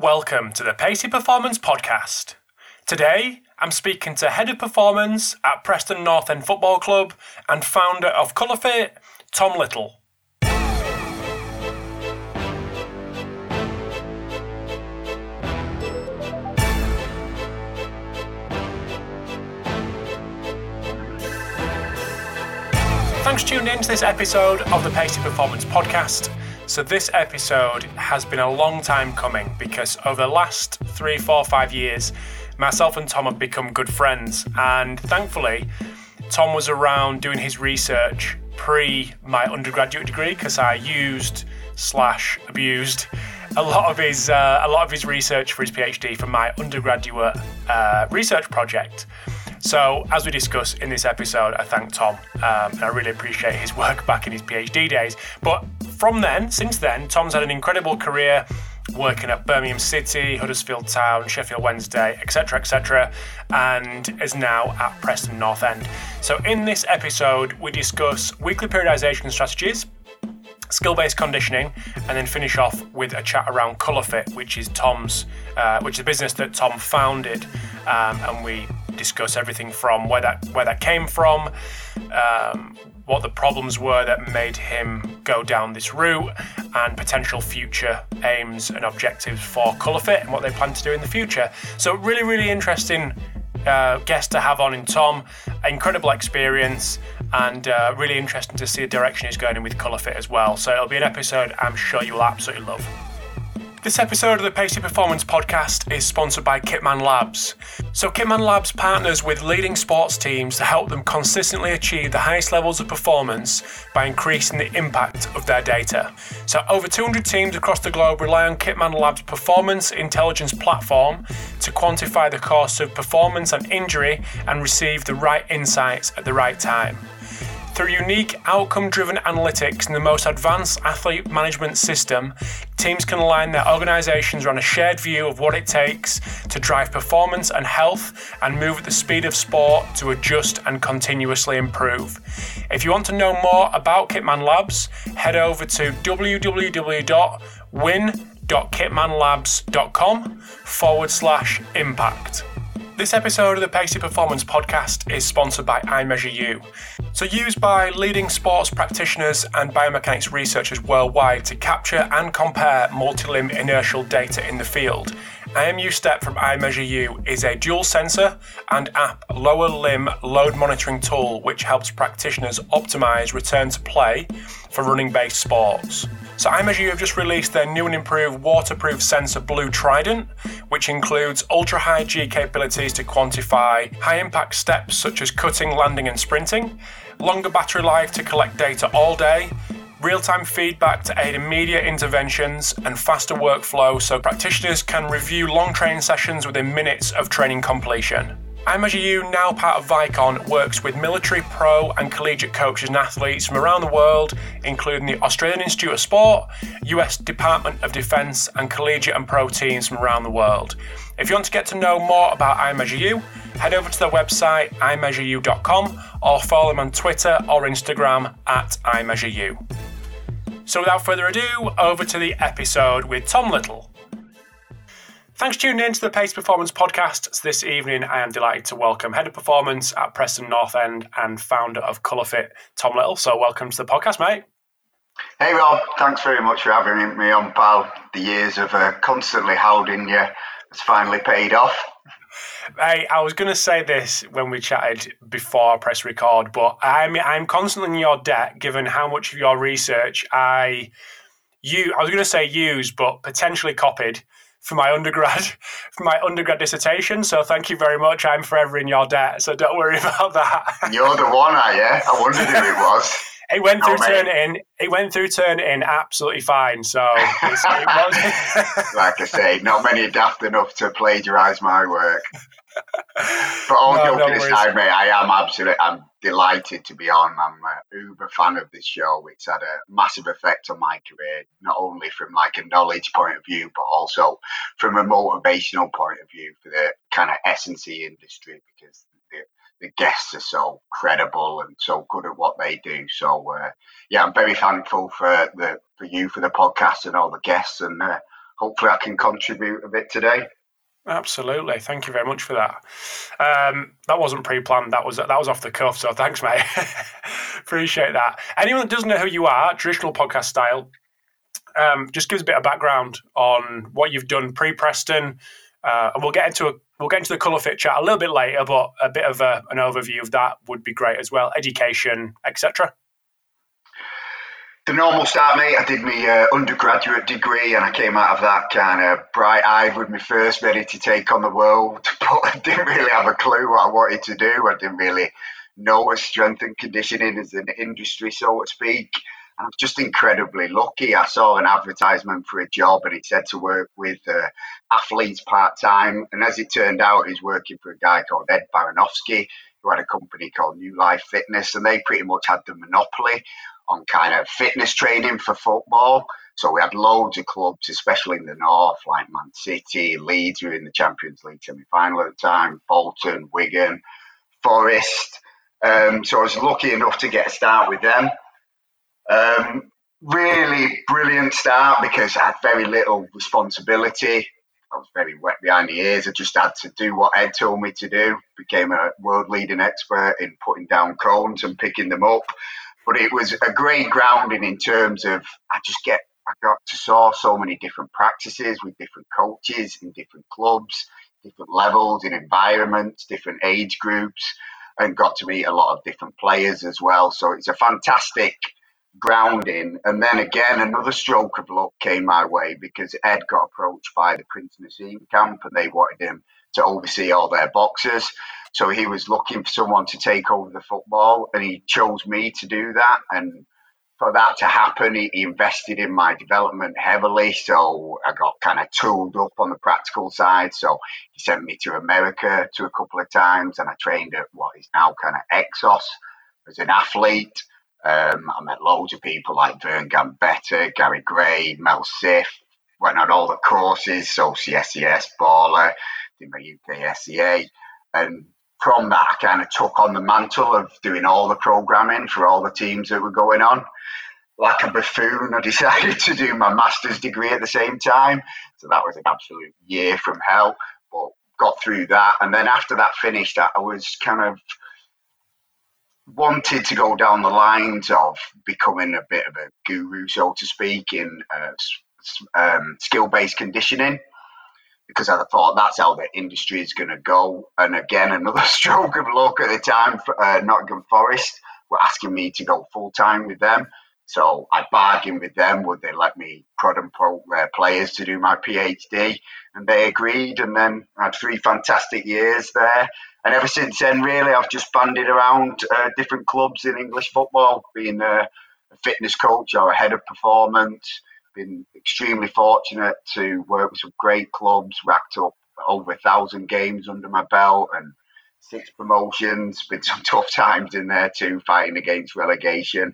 Welcome to the Pacey Performance Podcast. Today, I'm speaking to Head of Performance at Preston North End Football Club and founder of ColourFit, Tom Little. Thanks for tuning in to this episode of the Pacey Performance Podcast. So, this episode has been a long time coming because over the last three, four, five years, myself and Tom have become good friends. And thankfully, Tom was around doing his research pre my undergraduate degree because I used slash abused a lot of his uh, a lot of his research for his PhD for my undergraduate uh, research project. So, as we discuss in this episode, I thank Tom um, and I really appreciate his work back in his PhD days. But from then, since then, Tom's had an incredible career working at Birmingham City, Huddersfield Town, Sheffield Wednesday, etc., etc., and is now at Preston North End. So, in this episode, we discuss weekly periodization strategies, skill based conditioning, and then finish off with a chat around ColourFit, which is Tom's, uh, which is a business that Tom founded, um, and we discuss everything from where that where that came from, um, what the problems were that made him go down this route, and potential future aims and objectives for ColourFit and what they plan to do in the future. So really, really interesting uh, guest to have on in Tom. Incredible experience and uh, really interesting to see the direction he's going in with ColourFit as well. So it'll be an episode I'm sure you'll absolutely love. This episode of the Pacey Performance Podcast is sponsored by Kitman Labs. So, Kitman Labs partners with leading sports teams to help them consistently achieve the highest levels of performance by increasing the impact of their data. So, over 200 teams across the globe rely on Kitman Labs' performance intelligence platform to quantify the cost of performance and injury and receive the right insights at the right time. Through unique outcome driven analytics and the most advanced athlete management system, teams can align their organizations around a shared view of what it takes to drive performance and health and move at the speed of sport to adjust and continuously improve. If you want to know more about Kitman Labs, head over to www.win.kitmanlabs.com forward slash impact. This episode of the Pacey Performance Podcast is sponsored by iMeasureU. So, used by leading sports practitioners and biomechanics researchers worldwide to capture and compare multi limb inertial data in the field. IMU Step from iMeasureU is a dual sensor and app lower limb load monitoring tool which helps practitioners optimize return to play for running based sports. So iMeasureU have just released their new and improved waterproof sensor Blue Trident, which includes ultra high G capabilities to quantify high impact steps such as cutting, landing, and sprinting, longer battery life to collect data all day, real time feedback to aid immediate interventions, and faster workflow so practitioners can review long training sessions within minutes of training completion. iMeasureU, now part of Vicon, works with military, pro, and collegiate coaches and athletes from around the world, including the Australian Institute of Sport, US Department of Defense, and collegiate and pro teams from around the world. If you want to get to know more about iMeasureU, head over to their website, iMeasureU.com, or follow them on Twitter or Instagram at iMeasureU. So without further ado, over to the episode with Tom Little. Thanks for tuning in to the Pace Performance Podcast. This evening, I am delighted to welcome Head of Performance at Preston North End and founder of ColourFit, Tom Little. So welcome to the podcast, mate. Hey Rob, thanks very much for having me on, pal. The years of uh, constantly holding you has finally paid off. Hey, I was going to say this when we chatted before I press record, but I'm I'm constantly in your debt given how much of your research I you I was going to say used, but potentially copied for my undergrad for my undergrad dissertation. So thank you very much. I'm forever in your debt, so don't worry about that. You're the one, are you? I wondered who it was. It went through Turnitin. It went through Turnitin absolutely fine. So it was. like I say, not many are daft enough to plagiarise my work. But all no, joking no aside, mate, I am absolutely, I'm delighted to be on. I'm an uber fan of this show. It's had a massive effect on my career, not only from like a knowledge point of view, but also from a motivational point of view for the kind of S&C industry because the, the guests are so credible and so good at what they do. So uh, yeah, I'm very thankful for the for you for the podcast and all the guests, and uh, hopefully I can contribute a bit today. Absolutely, thank you very much for that. Um, that wasn't pre-planned. That was that was off the cuff. So thanks, mate. Appreciate that. Anyone that doesn't know who you are, traditional podcast style, um, just gives a bit of background on what you've done pre-Preston, uh, and we'll get into a, we'll get into the ColourFit chat a little bit later. But a bit of a, an overview of that would be great as well. Education, etc the normal start, mate. I did my uh, undergraduate degree and I came out of that kind of bright eyed with my first, ready to take on the world. But I didn't really have a clue what I wanted to do. I didn't really know what strength and conditioning as an industry, so to speak. And I'm just incredibly lucky. I saw an advertisement for a job and it said to work with uh, athletes part time. And as it turned out, he's working for a guy called Ed Baranovsky, who had a company called New Life Fitness, and they pretty much had the monopoly on kind of fitness training for football. So we had loads of clubs, especially in the north, like Man City, Leeds, were in the Champions League semi-final at the time, Bolton, Wigan, Forest. Um, so I was lucky enough to get a start with them. Um, really brilliant start because I had very little responsibility. I was very wet behind the ears. I just had to do what Ed told me to do. Became a world leading expert in putting down cones and picking them up but it was a great grounding in terms of I just get I got to saw so many different practices with different coaches in different clubs, different levels in environments, different age groups, and got to meet a lot of different players as well. So it's a fantastic grounding. And then again, another stroke of luck came my way because Ed got approached by the Prince Naseem camp and they wanted him to oversee all their boxes. So he was looking for someone to take over the football, and he chose me to do that. And for that to happen, he, he invested in my development heavily. So I got kind of tooled up on the practical side. So he sent me to America to a couple of times, and I trained at what is now kind of Exos as an athlete. Um, I met loads of people like Vern Gambetta, Gary Gray, Mel Siff, went on all the courses, so CSCS, Baller, did my UK SCA. And from that, I kind of took on the mantle of doing all the programming for all the teams that were going on. Like a buffoon, I decided to do my master's degree at the same time. So that was an absolute year from hell, but got through that. And then after that finished, I was kind of wanted to go down the lines of becoming a bit of a guru, so to speak, in uh, um, skill based conditioning because I thought that's how the industry is going to go. And again, another stroke of luck at the time, uh, Nottingham Forest were asking me to go full time with them. So I bargained with them, would they let me prod and pro uh, players to do my PhD? And they agreed. And then I had three fantastic years there. And ever since then, really, I've just banded around uh, different clubs in English football, being a, a fitness coach or a head of performance, been extremely fortunate to work with some great clubs, racked up over a thousand games under my belt and six promotions, been some tough times in there too, fighting against relegation.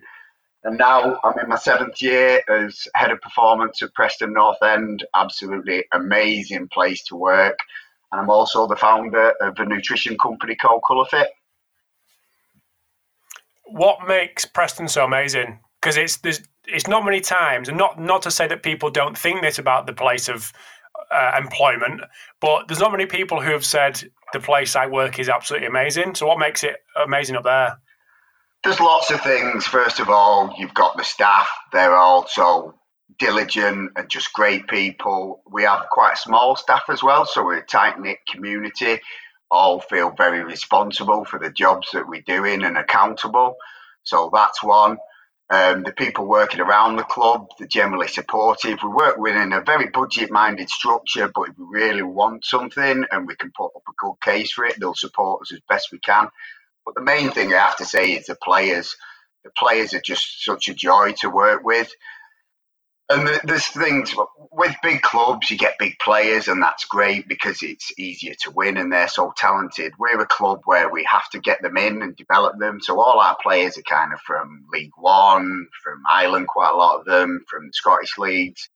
And now I'm in my seventh year as head of performance at Preston North End. Absolutely amazing place to work. And I'm also the founder of a nutrition company called ColourFit. What makes Preston so amazing? Because it's there's it's not many times, and not not to say that people don't think this about the place of uh, employment, but there's not many people who have said the place I work is absolutely amazing. So what makes it amazing up there? There's lots of things. First of all, you've got the staff; they're all so diligent and just great people. We have quite a small staff as well, so we're a tight knit community. All feel very responsible for the jobs that we're doing and accountable. So that's one. Um, the people working around the club, they're generally supportive. We work within a very budget minded structure, but if we really want something and we can put up a good case for it, they'll support us as best we can. But the main thing I have to say is the players. The players are just such a joy to work with and there's things with big clubs, you get big players, and that's great because it's easier to win and they're so talented. We're a club where we have to get them in and develop them. So all our players are kind of from League One, from Ireland, quite a lot of them, from the Scottish leagues.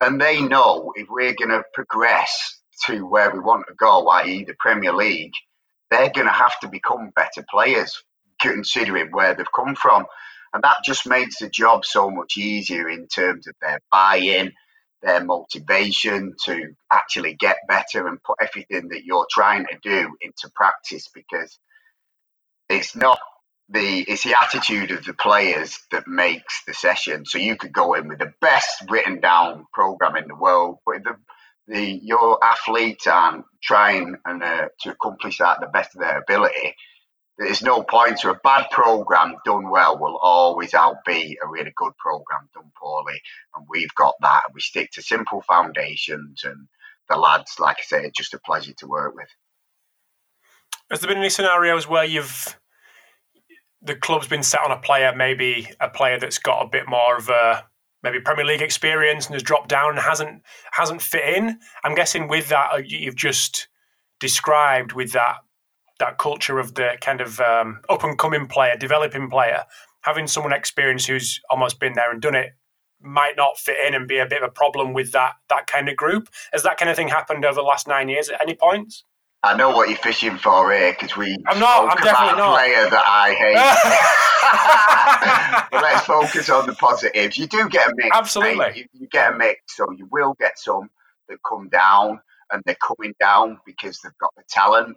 And they know if we're going to progress to where we want to go, i.e., the Premier League, they're going to have to become better players, considering where they've come from. And that just makes the job so much easier in terms of their buy in, their motivation to actually get better and put everything that you're trying to do into practice because it's not the it's the attitude of the players that makes the session. So you could go in with the best written down program in the world, but the the your athletes aren't trying and uh, to accomplish that the best of their ability, there's no point to a bad program done well will always outbeat a really good program done poorly, and we've got that. We stick to simple foundations, and the lads, like I say, it's just a pleasure to work with. Has there been any scenarios where you've the club's been set on a player, maybe a player that's got a bit more of a maybe Premier League experience and has dropped down and hasn't hasn't fit in. I'm guessing with that uh, you've just described with that that culture of the kind of um, up and coming player, developing player, having someone experienced who's almost been there and done it might not fit in and be a bit of a problem with that that kind of group. Has that kind of thing happened over the last nine years at any points? I know what you're fishing for here because we I'm not. I'm definitely not. player that I hate. but let's focus on the positives. You do get a mix. Absolutely. You, you, get a mix, so you will get some that come down, and they're coming down because they've got the talent,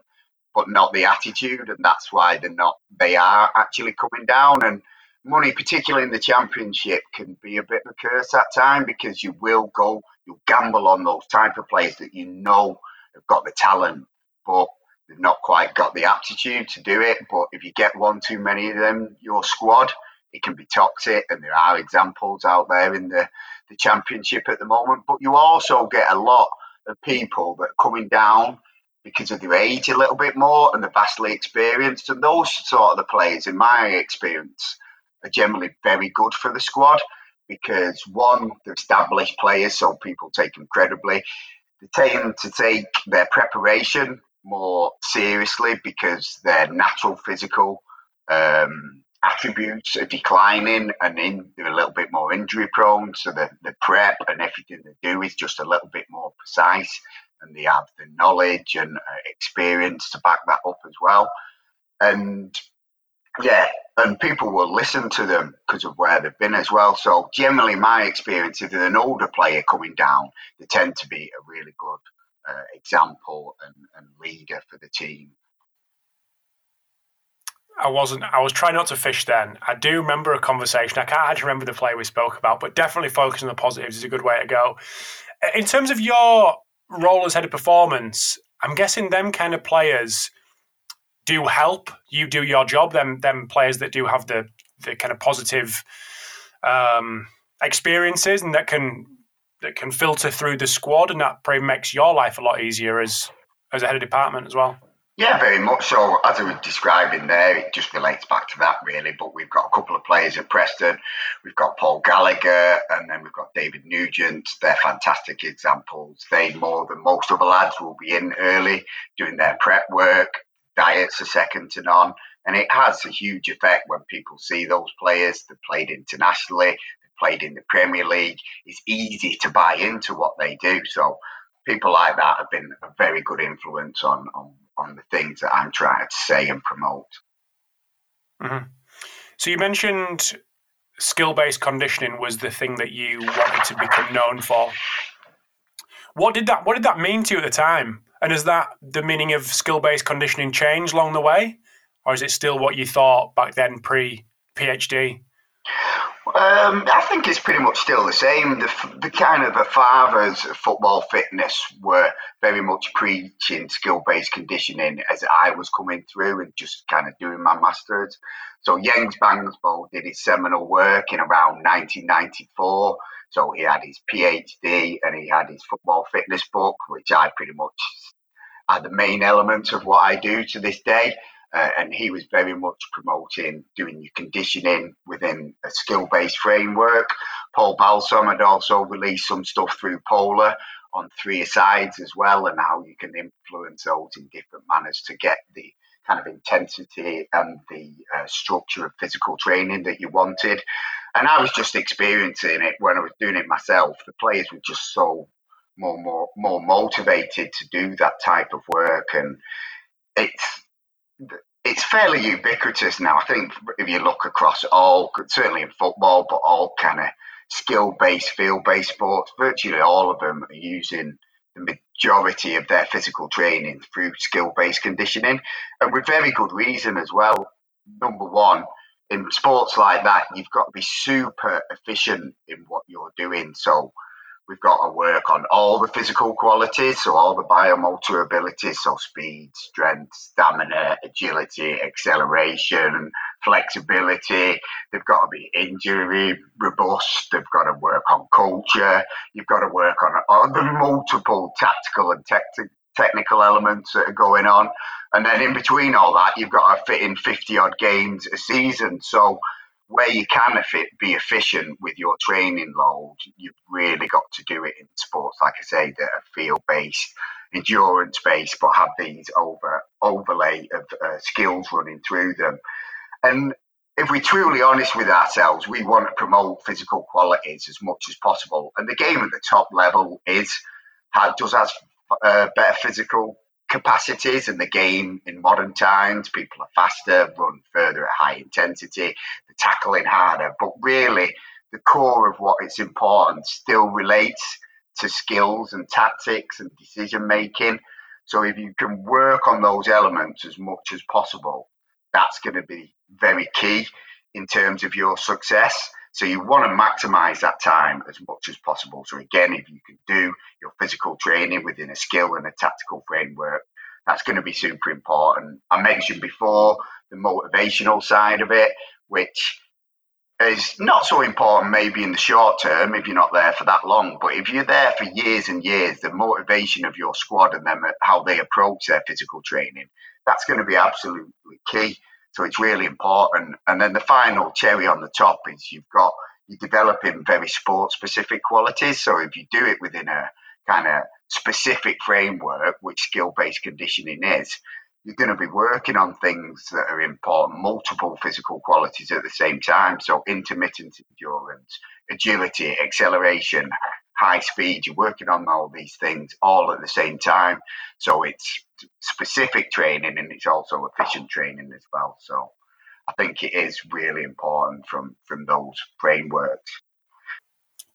but not the attitude, and that's why they're not. They are actually coming down, and money, particularly in the championship, can be a bit of a curse at time because you will go, you'll gamble on those type of players that you know have got the talent but they've not quite got the aptitude to do it. But if you get one too many of them, your squad, it can be toxic. And there are examples out there in the, the championship at the moment. But you also get a lot of people that are coming down because of their age a little bit more and they're vastly experienced. And those sort of the players, in my experience, are generally very good for the squad because one, they're established players, so people take them credibly. They tend to take their preparation more seriously because their natural physical um, attributes are declining and in, they're a little bit more injury prone. So the, the prep and everything they do is just a little bit more precise and they have the knowledge and uh, experience to back that up as well. And yeah, and people will listen to them because of where they've been as well. So generally, my experience, if an older player coming down, they tend to be a really good uh, example and, and leader for the team. I wasn't. I was trying not to fish then. I do remember a conversation. I can't actually remember the play we spoke about, but definitely focusing on the positives is a good way to go. In terms of your role as head of performance, I'm guessing them kind of players do help you do your job. Them them players that do have the the kind of positive um, experiences and that can that can filter through the squad, and that probably makes your life a lot easier as as a head of department as well. Yeah, very much so. As I was describing there, it just relates back to that really. But we've got a couple of players at Preston. We've got Paul Gallagher, and then we've got David Nugent. They're fantastic examples. They more than most of the lads will be in early doing their prep work. Diets are second to none. And it has a huge effect when people see those players that played internationally, they've played in the Premier League. It's easy to buy into what they do. So people like that have been a very good influence on on, on the things that I'm trying to say and promote. Mm-hmm. So you mentioned skill based conditioning was the thing that you wanted to become known for. What did that What did that mean to you at the time? And has that the meaning of skill based conditioning changed along the way, or is it still what you thought back then pre PhD? Um, I think it's pretty much still the same. The, the kind of the fathers football fitness were very much preaching skill based conditioning as I was coming through and just kind of doing my masters. So Jens Bangsbo did his seminal work in around 1994. So he had his PhD and he had his football fitness book, which I pretty much are the main elements of what I do to this day. Uh, and he was very much promoting doing your conditioning within a skill based framework. Paul Balsom had also released some stuff through Polar on three sides as well, and how you can influence those in different manners to get the kind of intensity and the uh, structure of physical training that you wanted. And I was just experiencing it when I was doing it myself. The players were just so more more more motivated to do that type of work, and it's it's fairly ubiquitous now. I think if you look across all, certainly in football, but all kind of skill based, field based sports, virtually all of them are using the majority of their physical training through skill based conditioning, and with very good reason as well. Number one, in sports like that, you've got to be super efficient in what you're doing. So we've got to work on all the physical qualities, so all the biomotor abilities, so speed, strength, stamina, agility, acceleration, and flexibility. They've got to be injury robust. They've got to work on culture. You've got to work on, the multiple tactical and te- technical elements that are going on. And then in between all that, you've got to fit in 50 odd games a season. So where you can be efficient with your training load, you've really got to do it in sports, like I say, that are field based, endurance based, but have these over overlay of uh, skills running through them. And if we're truly honest with ourselves, we want to promote physical qualities as much as possible. And the game at the top level is does have uh, better physical capacities in the game in modern times. People are faster, run further at high intensity, they're tackling harder. But really, the core of what is important still relates to skills and tactics and decision making. So if you can work on those elements as much as possible, that's going to be very key in terms of your success. So you want to maximize that time as much as possible. So again, if you can do your physical training within a skill and a tactical framework, that's going to be super important. I mentioned before the motivational side of it, which is not so important maybe in the short term if you're not there for that long. But if you're there for years and years, the motivation of your squad and them how they approach their physical training, that's going to be absolutely key. So it's really important. And then the final cherry on the top is you've got you're developing very sport specific qualities. So if you do it within a kind of specific framework, which skill based conditioning is, you're going to be working on things that are important, multiple physical qualities at the same time. So intermittent endurance, agility, acceleration, high speed. You're working on all these things all at the same time. So it's specific training and it's also efficient training as well. So I think it is really important from from those frameworks.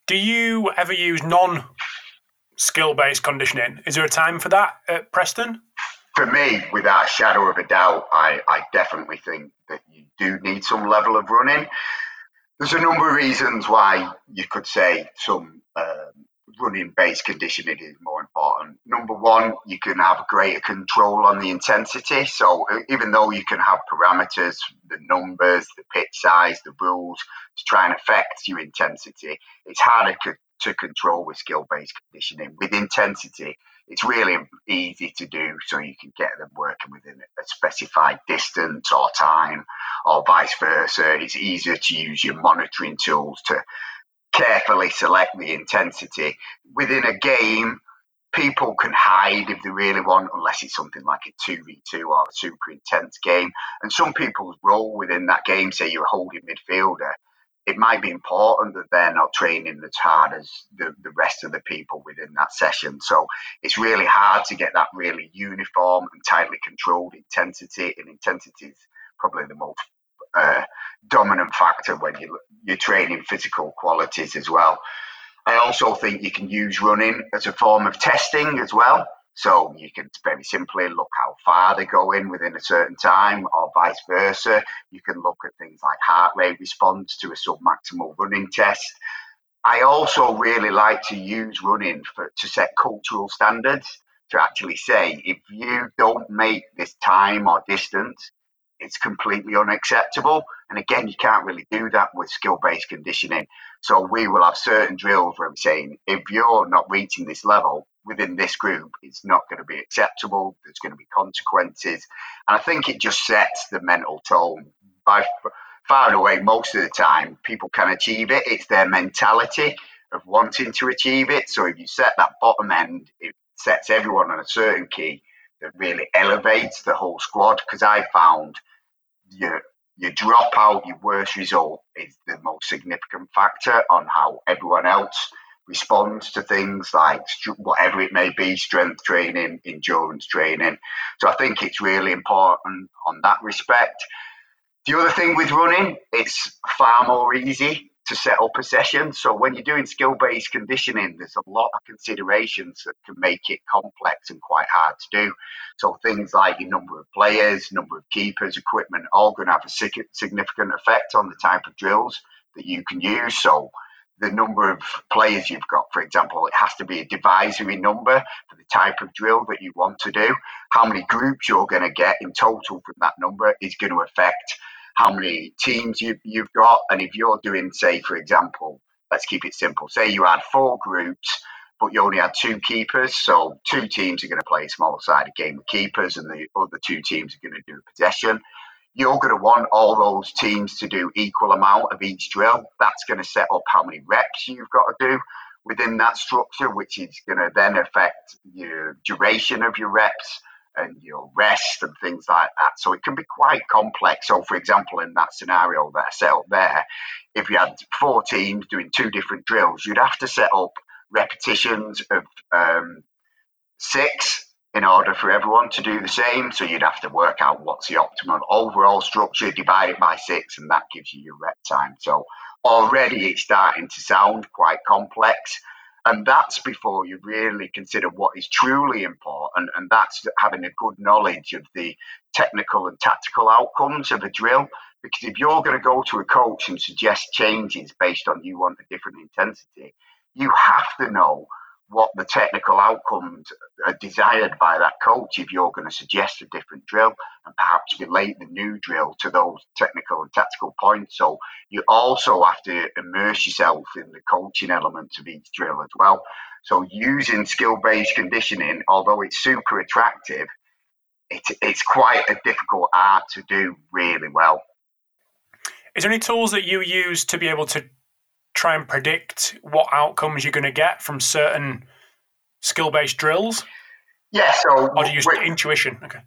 Do you ever use non skill based conditioning? Is there a time for that at Preston? For me, without a shadow of a doubt, I, I definitely think that you do need some level of running. There's a number of reasons why you could say some um, running based conditioning is more important. Number one, you can have greater control on the intensity. So even though you can have parameters, the numbers, the pitch size, the rules to try and affect your intensity, it's harder to control with skill based conditioning. With intensity, it's really easy to do so you can get them working within a specified distance or time or vice versa. It's easier to use your monitoring tools to carefully select the intensity. Within a game, people can hide if they really want, unless it's something like a 2v2 or a super intense game. And some people's role within that game, say you're a holding midfielder, it might be important that they're not training as hard as the, the rest of the people within that session. So it's really hard to get that really uniform and tightly controlled intensity, and intensity is probably the most uh, dominant factor when you, you're training physical qualities as well. I also think you can use running as a form of testing as well. So you can very simply look how far they go in within a certain time, or vice versa. You can look at things like heart rate response to a submaximal running test. I also really like to use running for, to set cultural standards to actually say if you don't make this time or distance, it's completely unacceptable. And again, you can't really do that with skill based conditioning. So we will have certain drills where we're saying if you're not reaching this level, within this group, it's not going to be acceptable. There's going to be consequences. And I think it just sets the mental tone. By far and away, most of the time, people can achieve it. It's their mentality of wanting to achieve it. So if you set that bottom end, it sets everyone on a certain key that really elevates the whole squad. Because I found your your dropout, your worst result is the most significant factor on how everyone else responds to things like whatever it may be strength training, endurance training. So I think it's really important on that respect. The other thing with running, it's far more easy to set up a session. So when you're doing skill based conditioning, there's a lot of considerations that can make it complex and quite hard to do. So things like your number of players, number of keepers, equipment, all going to have a significant effect on the type of drills that you can use. So the number of players you've got, for example, it has to be a divisory number for the type of drill that you want to do. How many groups you're going to get in total from that number is going to affect how many teams you, you've got. And if you're doing, say, for example, let's keep it simple, say you had four groups, but you only had two keepers. So two teams are going to play a small sided game of keepers, and the other two teams are going to do possession. You're going to want all those teams to do equal amount of each drill. That's going to set up how many reps you've got to do within that structure, which is going to then affect your duration of your reps and your rest and things like that. So it can be quite complex. So, for example, in that scenario that I set up there, if you had four teams doing two different drills, you'd have to set up repetitions of um, six in order for everyone to do the same. So you'd have to work out what's the optimal overall structure, divide it by six, and that gives you your rep time. So already it's starting to sound quite complex. And that's before you really consider what is truly important, and that's having a good knowledge of the technical and tactical outcomes of a drill. Because if you're going to go to a coach and suggest changes based on you want a different intensity, you have to know what the technical outcomes are desired by that coach if you're going to suggest a different drill and perhaps relate the new drill to those technical and tactical points. So you also have to immerse yourself in the coaching elements of each drill as well. So using skill-based conditioning, although it's super attractive, it, it's quite a difficult art to do really well. Is there any tools that you use to be able to try and predict what outcomes you're going to get from certain skill based drills? Yeah, so. Or do you use intuition? Okay.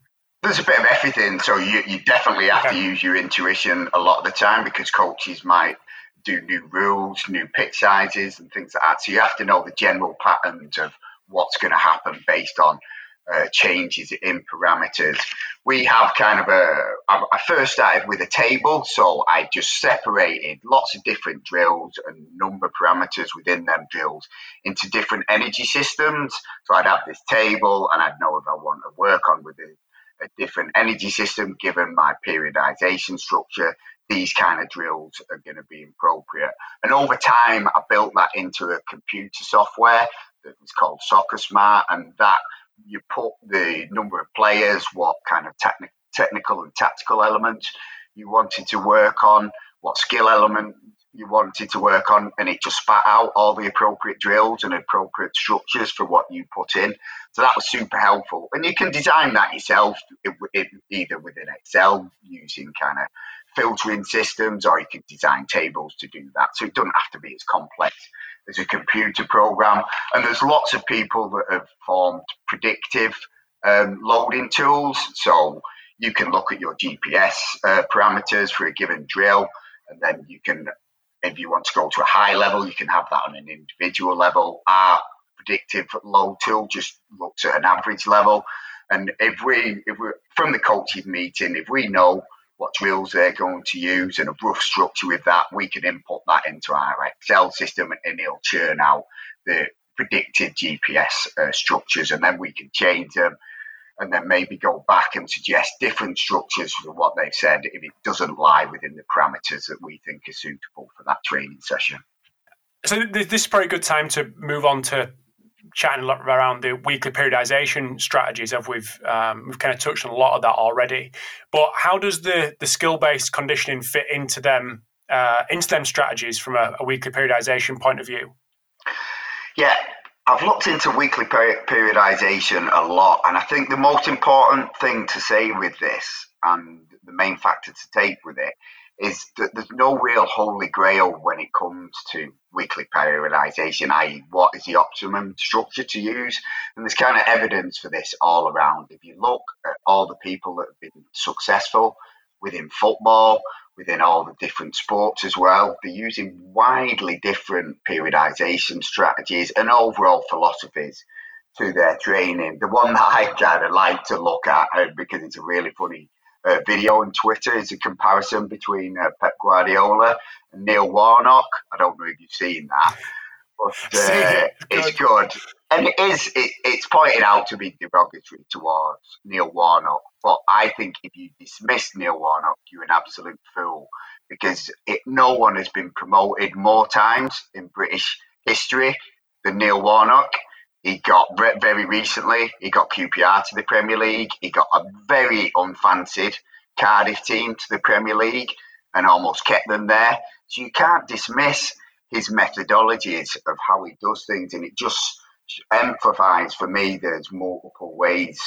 There's a bit of everything. So you, you definitely have okay. to use your intuition a lot of the time because coaches might do new rules, new pitch sizes, and things like that. So you have to know the general patterns of what's going to happen based on uh, changes in parameters. We have kind of a. I first started with a table, so I just separated lots of different drills and number parameters within them drills into different energy systems. So I'd have this table, and I'd know if I want to work on with a, a different energy system given my periodization structure. These kind of drills are going to be appropriate. And over time, I built that into a computer software that was called Soccer Smart, and that you put the number of players, what kind of techni- technical and tactical elements you wanted to work on, what skill element you wanted to work on, and it just spat out all the appropriate drills and appropriate structures for what you put in. So that was super helpful. And you can design that yourself, either within Excel using kind of filtering systems, or you can design tables to do that. So it doesn't have to be as complex as a computer program. And there's lots of people that have formed predictive um, loading tools. So you can look at your GPS uh, parameters for a given drill, and then you can, if you want to go to a high level, you can have that on an individual level. Our predictive load tool just looks at an average level. And if we, if we from the coaching meeting, if we know what drills they're going to use and a rough structure with that. We can input that into our Excel system and it'll churn out the predicted GPS uh, structures and then we can change them and then maybe go back and suggest different structures for what they've said if it doesn't lie within the parameters that we think are suitable for that training session. So this is a good time to move on to chatting a lot around the weekly periodization strategies. Of we've um, we've kind of touched on a lot of that already. But how does the the skill based conditioning fit into them uh, into them strategies from a, a, weekly periodization point of view? Yeah. I've looked into weekly periodization a lot, and I think the most important thing to say with this, and the main factor to take with it, is that there's no real holy grail when it comes to weekly periodization, i.e., what is the optimum structure to use? And there's kind of evidence for this all around. If you look at all the people that have been successful within football, within all the different sports as well, they're using widely different periodization strategies and overall philosophies to their training. The one that I kind of like to look at, uh, because it's a really funny uh, video on Twitter. is a comparison between uh, Pep Guardiola and Neil Warnock. I don't know if you've seen that, but uh, it's good. And it is, it, it's pointed out to be derogatory towards Neil Warnock. But I think if you dismiss Neil Warnock, you're an absolute fool because it, no one has been promoted more times in British history than Neil Warnock. He got very recently, he got QPR to the Premier League. He got a very unfancied Cardiff team to the Premier League and almost kept them there. So you can't dismiss his methodologies of how he does things, and it just emphasizes for me there's multiple ways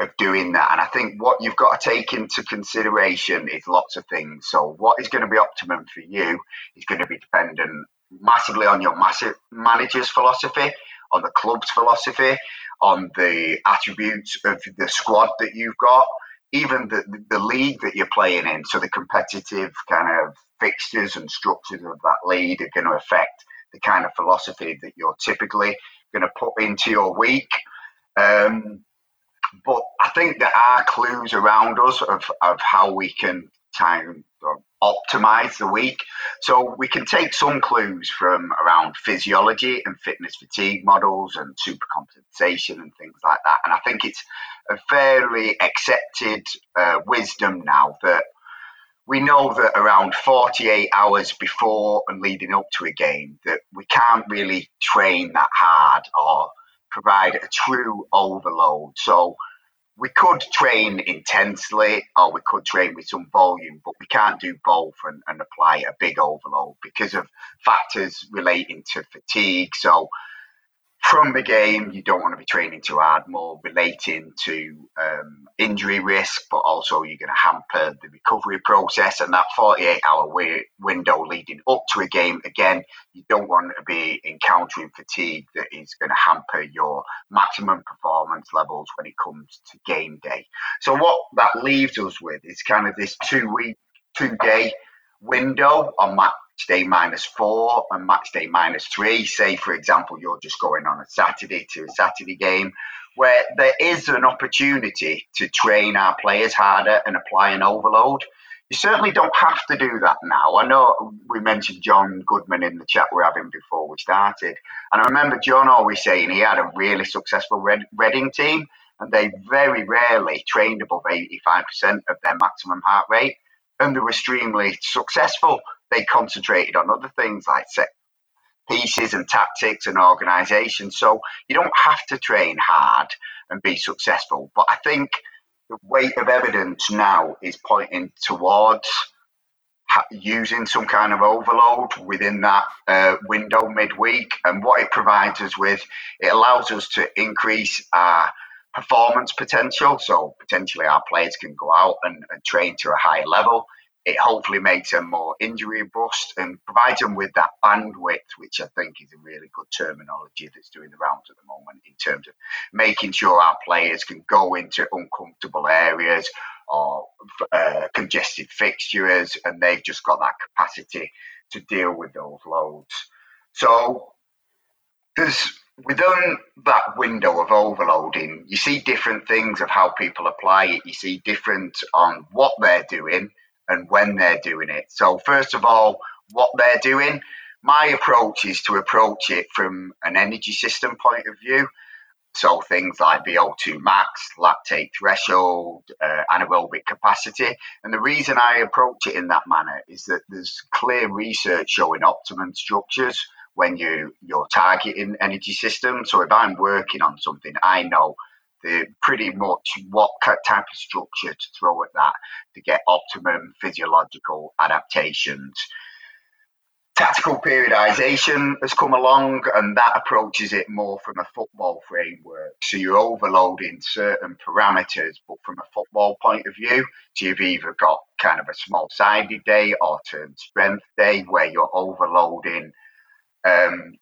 of doing that. And I think what you've got to take into consideration is lots of things. So, what is going to be optimum for you is going to be dependent massively on your massive manager's philosophy, on the club's philosophy, on the attributes of the squad that you've got, even the, the league that you're playing in. So, the competitive kind of fixtures and structures of that league are going to affect the kind of philosophy that you're typically going to put into your week. Um, but I think there are clues around us of, of how we can time optimize the week. So we can take some clues from around physiology and fitness fatigue models and supercompensation and things like that. And I think it's a fairly accepted uh, wisdom now that we know that around 48 hours before and leading up to a game that we can't really train that hard or provide a true overload. So we could train intensely or we could train with some volume, but we can't do both and, and apply a big overload because of factors relating to fatigue. So from the game, you don't want to be training too hard, more relating to um, injury risk, but also you're going to hamper the recovery process. And that 48 hour window leading up to a game, again, you don't want to be encountering fatigue that is going to hamper your maximum performance levels when it comes to game day. So, what that leaves us with is kind of this two week, two day window on match day minus four and match day minus three. Say, for example, you're just going on a Saturday to a Saturday game where there is an opportunity to train our players harder and apply an overload. You certainly don't have to do that now. I know we mentioned John Goodman in the chat we're having before we started. And I remember John always saying he had a really successful Red- Reading team and they very rarely trained above 85% of their maximum heart rate. And they were extremely successful they concentrated on other things like set pieces and tactics and organisation. So you don't have to train hard and be successful. But I think the weight of evidence now is pointing towards using some kind of overload within that uh, window midweek. And what it provides us with, it allows us to increase our performance potential. So potentially our players can go out and, and train to a higher level it hopefully makes them more injury robust and provides them with that bandwidth, which I think is a really good terminology that's doing the rounds at the moment in terms of making sure our players can go into uncomfortable areas or uh, congested fixtures and they've just got that capacity to deal with those loads. So there's within that window of overloading, you see different things of how people apply it. You see different on what they're doing and when they're doing it. So, first of all, what they're doing, my approach is to approach it from an energy system point of view. So, things like VO2 max, lactate threshold, uh, anaerobic capacity. And the reason I approach it in that manner is that there's clear research showing optimum structures when you, you're targeting energy systems. So, if I'm working on something, I know the pretty much what type of structure to throw at that to get optimum physiological adaptations. Tactical periodization has come along, and that approaches it more from a football framework. So you're overloading certain parameters, but from a football point of view. So you've either got kind of a small sided day or term strength day where you're overloading um,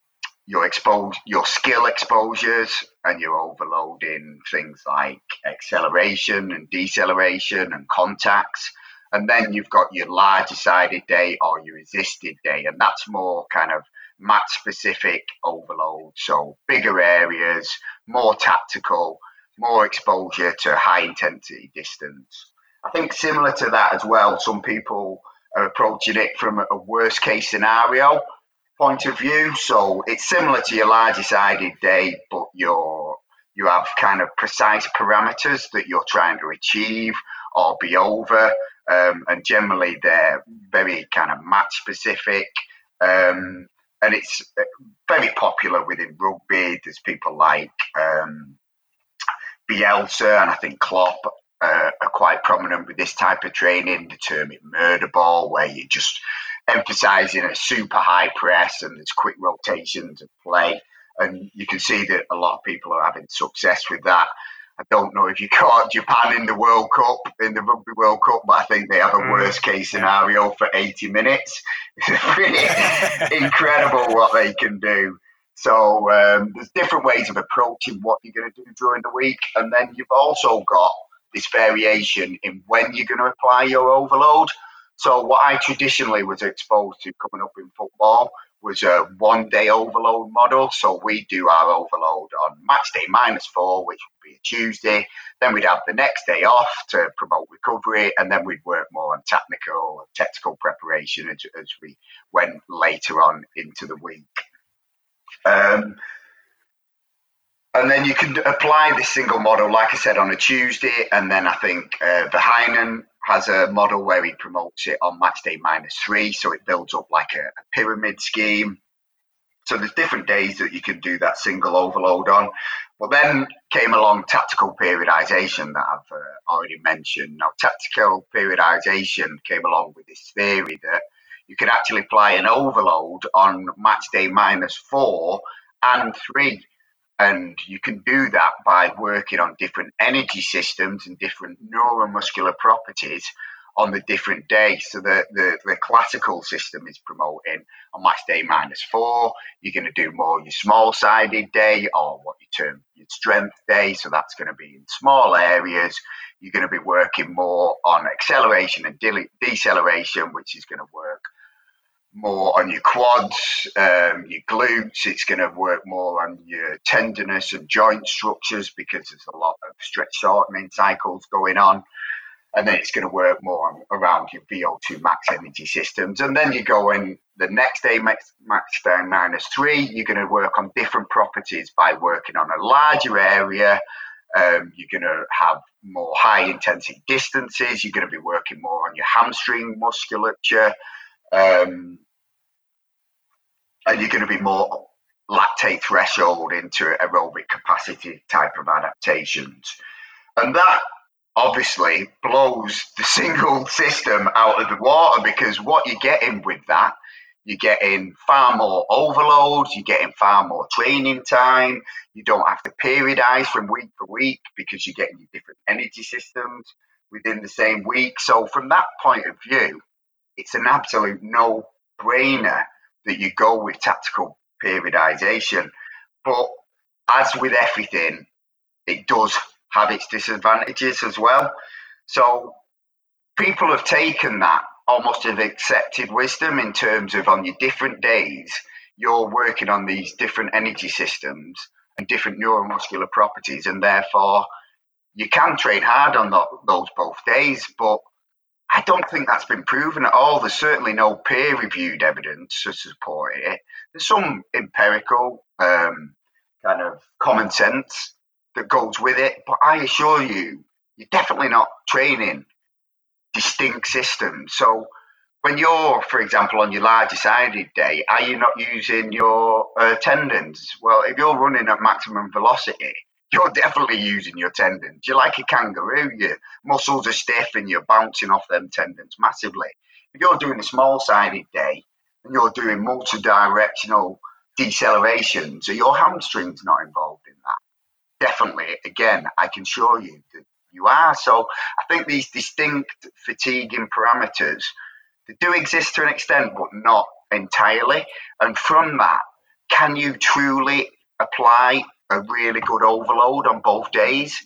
your expose your skill exposures and you're overloading things like acceleration and deceleration and contacts. And then you've got your larger sided day or your resisted day and that's more kind of match specific overload. So bigger areas more tactical more exposure to high intensity distance. I think similar to that as well, some people are approaching it from a worst case scenario point of view. So it's similar to your larger sided day, but you're you have kind of precise parameters that you're trying to achieve or be over. Um, and generally they're very kind of match specific. Um, and it's uh, very popular within rugby. There's people like um, Bielsa and I think Klopp uh, are quite prominent with this type of training. The term it murder ball, where you just emphasising a super high press and there's quick rotations of play. And you can see that a lot of people are having success with that. I don't know if you caught Japan in the World Cup, in the Rugby World Cup, but I think they have a mm. worst case scenario for 80 minutes. It's incredible what they can do. So um, there's different ways of approaching what you're going to do during the week. And then you've also got this variation in when you're going to apply your overload. So what I traditionally was exposed to coming up in football was a one day overload model. So we do our overload on match day minus four, which would be a Tuesday. Then we'd have the next day off to promote recovery, and then we'd work more on technical technical preparation as, as we went later on into the week. Um, and then you can apply this single model, like I said, on a Tuesday. And then I think uh, Verheijen has a model where he promotes it on match day minus three. So it builds up like a, a pyramid scheme. So there's different days that you can do that single overload on. But then came along tactical periodization that I've uh, already mentioned. Now, tactical periodization came along with this theory that you can actually apply an overload on match day minus four and three. And you can do that by working on different energy systems and different neuromuscular properties on the different days. So the, the, the classical system is promoting on match day minus four. You're going to do more your small sided day or what you term your strength day. So that's going to be in small areas. You're going to be working more on acceleration and de- deceleration, which is going to work more on your quads, um, your glutes. It's going to work more on your tenderness and joint structures because there's a lot of stretch shortening cycles going on. And then it's going to work more on, around your VO2 max energy systems. And then you go in the next day, max, max down minus three, you're going to work on different properties by working on a larger area. Um, you're going to have more high intensity distances. You're going to be working more on your hamstring musculature. Um, and you're going to be more lactate threshold into aerobic capacity type of adaptations. And that obviously blows the single system out of the water because what you're getting with that, you're getting far more overload, you're getting far more training time, you don't have to periodize from week to week because you're getting your different energy systems within the same week. So, from that point of view, it's an absolute no brainer that you go with tactical periodization. But as with everything, it does have its disadvantages as well. So people have taken that almost as accepted wisdom in terms of on your different days, you're working on these different energy systems and different neuromuscular properties, and therefore you can train hard on those both days, but I don't think that's been proven at all. There's certainly no peer reviewed evidence to support it. There's some empirical um, kind of common sense that goes with it, but I assure you, you're definitely not training distinct systems. So when you're, for example, on your larger sided day, are you not using your uh, tendons? Well, if you're running at maximum velocity, you're definitely using your tendons. You're like a kangaroo. Your muscles are stiff and you're bouncing off them tendons massively. If you're doing a small sided day and you're doing multi directional decelerations, are your hamstrings not involved in that? Definitely. Again, I can assure you that you are. So I think these distinct fatiguing parameters they do exist to an extent, but not entirely. And from that, can you truly apply a really good overload on both days.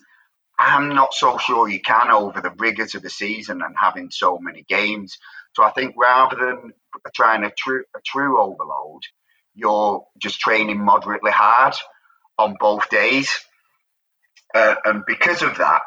I'm not so sure you can over the rigors of the season and having so many games. So I think rather than trying a true a true overload, you're just training moderately hard on both days, uh, and because of that,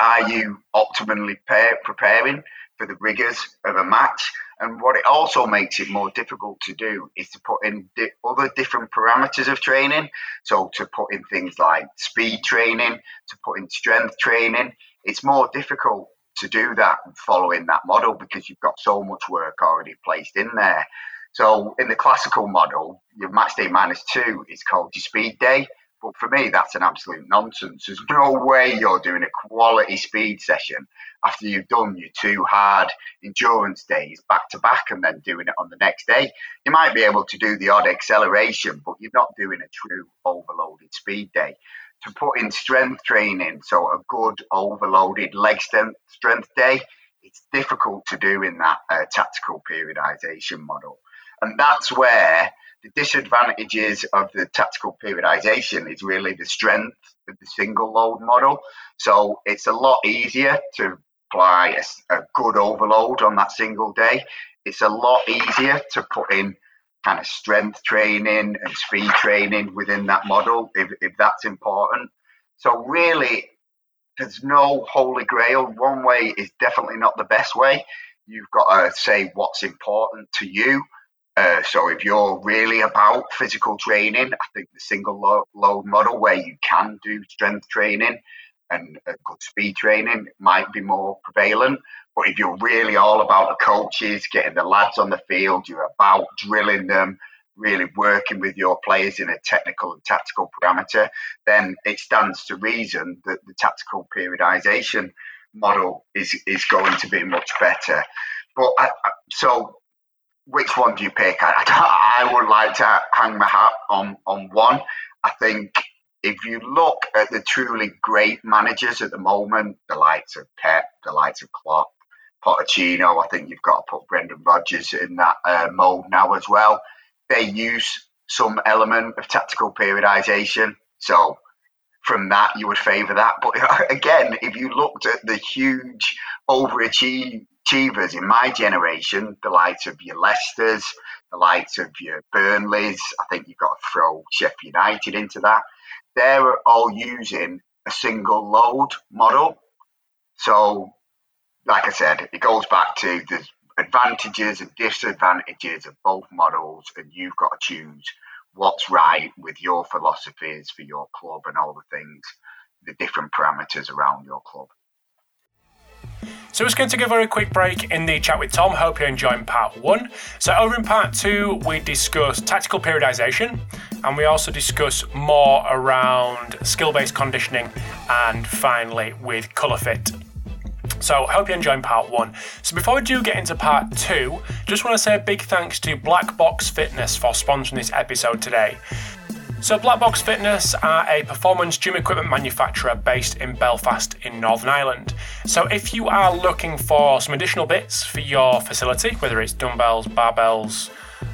are you optimally preparing for the rigors of a match? And what it also makes it more difficult to do is to put in di- other different parameters of training. So to put in things like speed training, to put in strength training, it's more difficult to do that following that model because you've got so much work already placed in there. So in the classical model, your match day minus two is called your speed day. But for me, that's an absolute nonsense. There's no way you're doing a quality speed session after you've done your two hard endurance days back to back and then doing it on the next day. You might be able to do the odd acceleration, but you're not doing a true overloaded speed day. To put in strength training, so a good overloaded leg strength, strength day, it's difficult to do in that uh, tactical periodization model. And that's where the disadvantages of the tactical periodization is really the strength of the single load model. So it's a lot easier to apply a, a good overload on that single day. It's a lot easier to put in kind of strength training and speed training within that model if, if that's important. So really, there's no holy grail. One way is definitely not the best way. You've got to say what's important to you uh, so if you're really about physical training, I think the single load model where you can do strength training and good speed training might be more prevalent. But if you're really all about the coaches, getting the lads on the field, you're about drilling them, really working with your players in a technical and tactical parameter, then it stands to reason that the tactical periodization model is is going to be much better. But I, so which one do you pick? I, I, would like to hang my hat on, on one. I think if you look at the truly great managers at the moment, the likes of Pep, the likes of Klopp, Pochettino, I think you've got to put Brendan Rodgers in that uh, mode now as well. They use some element of tactical periodization. So from that, you would favour that. But again, if you looked at the huge overachieve achievers in my generation, the likes of your Leicesters, the likes of your Burnleys, I think you've got to throw Sheffield United into that. They're all using a single load model. So, like I said, it goes back to the advantages and disadvantages of both models, and you've got to choose what's right with your philosophies for your club and all the things, the different parameters around your club. So we're just going to give take a quick break in the chat with Tom. Hope you're enjoying part one. So over in part two, we discuss tactical periodization, and we also discuss more around skill-based conditioning, and finally with ColourFit. So, hope you're enjoying part one. So, before we do get into part two, just want to say a big thanks to Black Box Fitness for sponsoring this episode today. So, Black Box Fitness are a performance gym equipment manufacturer based in Belfast in Northern Ireland. So, if you are looking for some additional bits for your facility, whether it's dumbbells, barbells,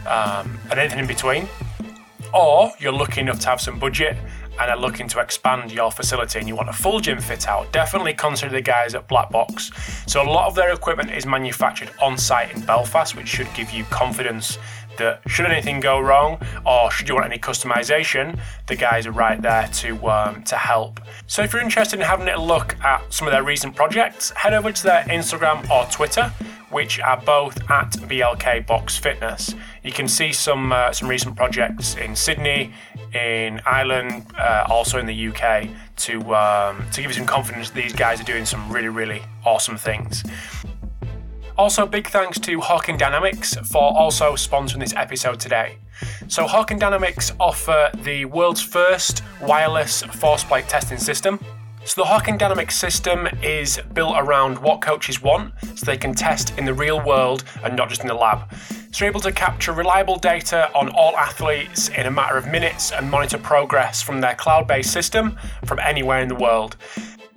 um, and anything in between, or you're lucky enough to have some budget and are looking to expand your facility and you want a full gym fit out, definitely consider the guys at Black Box. So, a lot of their equipment is manufactured on site in Belfast, which should give you confidence that should anything go wrong or should you want any customization, the guys are right there to um, to help. So if you're interested in having a look at some of their recent projects, head over to their Instagram or Twitter, which are both at BLK Box Fitness. You can see some uh, some recent projects in Sydney, in Ireland, uh, also in the UK, to um, to give you some confidence. These guys are doing some really really awesome things. Also, big thanks to Hawkin Dynamics for also sponsoring this episode today. So, Hawkin Dynamics offer the world's first wireless force plate testing system. So, the Hawkin Dynamics system is built around what coaches want so they can test in the real world and not just in the lab. So, you're able to capture reliable data on all athletes in a matter of minutes and monitor progress from their cloud based system from anywhere in the world.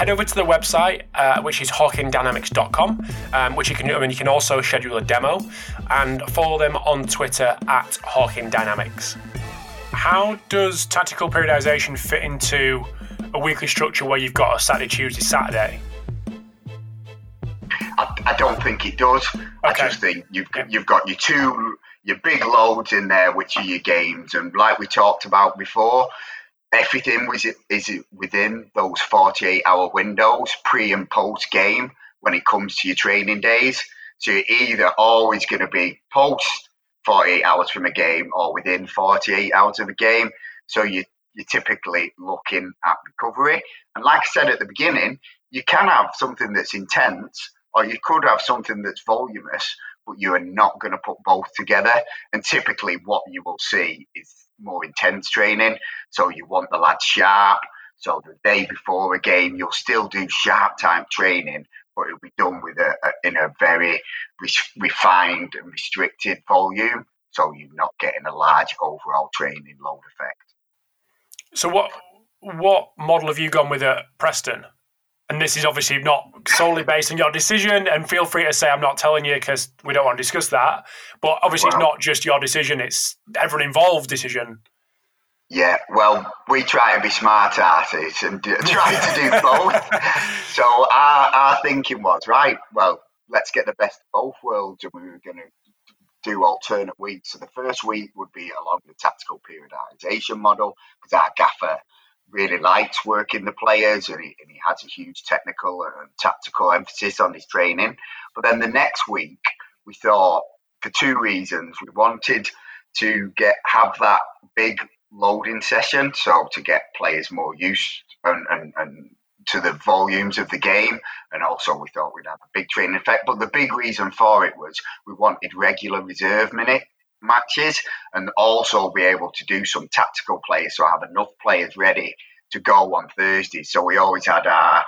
head over to the website, uh, which is hawkindynamics.com, um, which you can, I mean, you can also schedule a demo and follow them on Twitter at hawkindynamics. How does tactical periodization fit into a weekly structure where you've got a Saturday, Tuesday, Saturday? I, I don't think it does. Okay. I just think you've you've got your two your big loads in there, which are your games, and like we talked about before, everything was is within those forty eight hour windows, pre and post game, when it comes to your training days. So you're either always going to be post 48 hours from a game or within 48 hours of a game. So you, you're typically looking at recovery. And like I said at the beginning, you can have something that's intense or you could have something that's voluminous, but you are not going to put both together. And typically, what you will see is more intense training. So you want the lads sharp. So the day before a game, you'll still do sharp time training, but it'll be done with a, a in a very re- refined and restricted volume. So you're not getting a large overall training load effect. So what what model have you gone with at Preston? And this is obviously not solely based on your decision and feel free to say i'm not telling you because we don't want to discuss that. But obviously well, it's not just your decision it's everyone involved decision. Yeah well we try to be smart artists and do, try to do both. So our, our thinking was right well let's get the best of both worlds and we were going to do alternate weeks. So the first week would be along the tactical periodization model because our gaffer really likes working the players and he, and he has a huge technical and tactical emphasis on his training. But then the next week, we thought for two reasons. We wanted to get have that big loading session, so to get players more used and, and, and to the volumes of the game, and also we thought we'd have a big training effect. But the big reason for it was we wanted regular reserve minute matches and also be able to do some tactical plays. So I have enough players ready to go on Thursday. So we always had our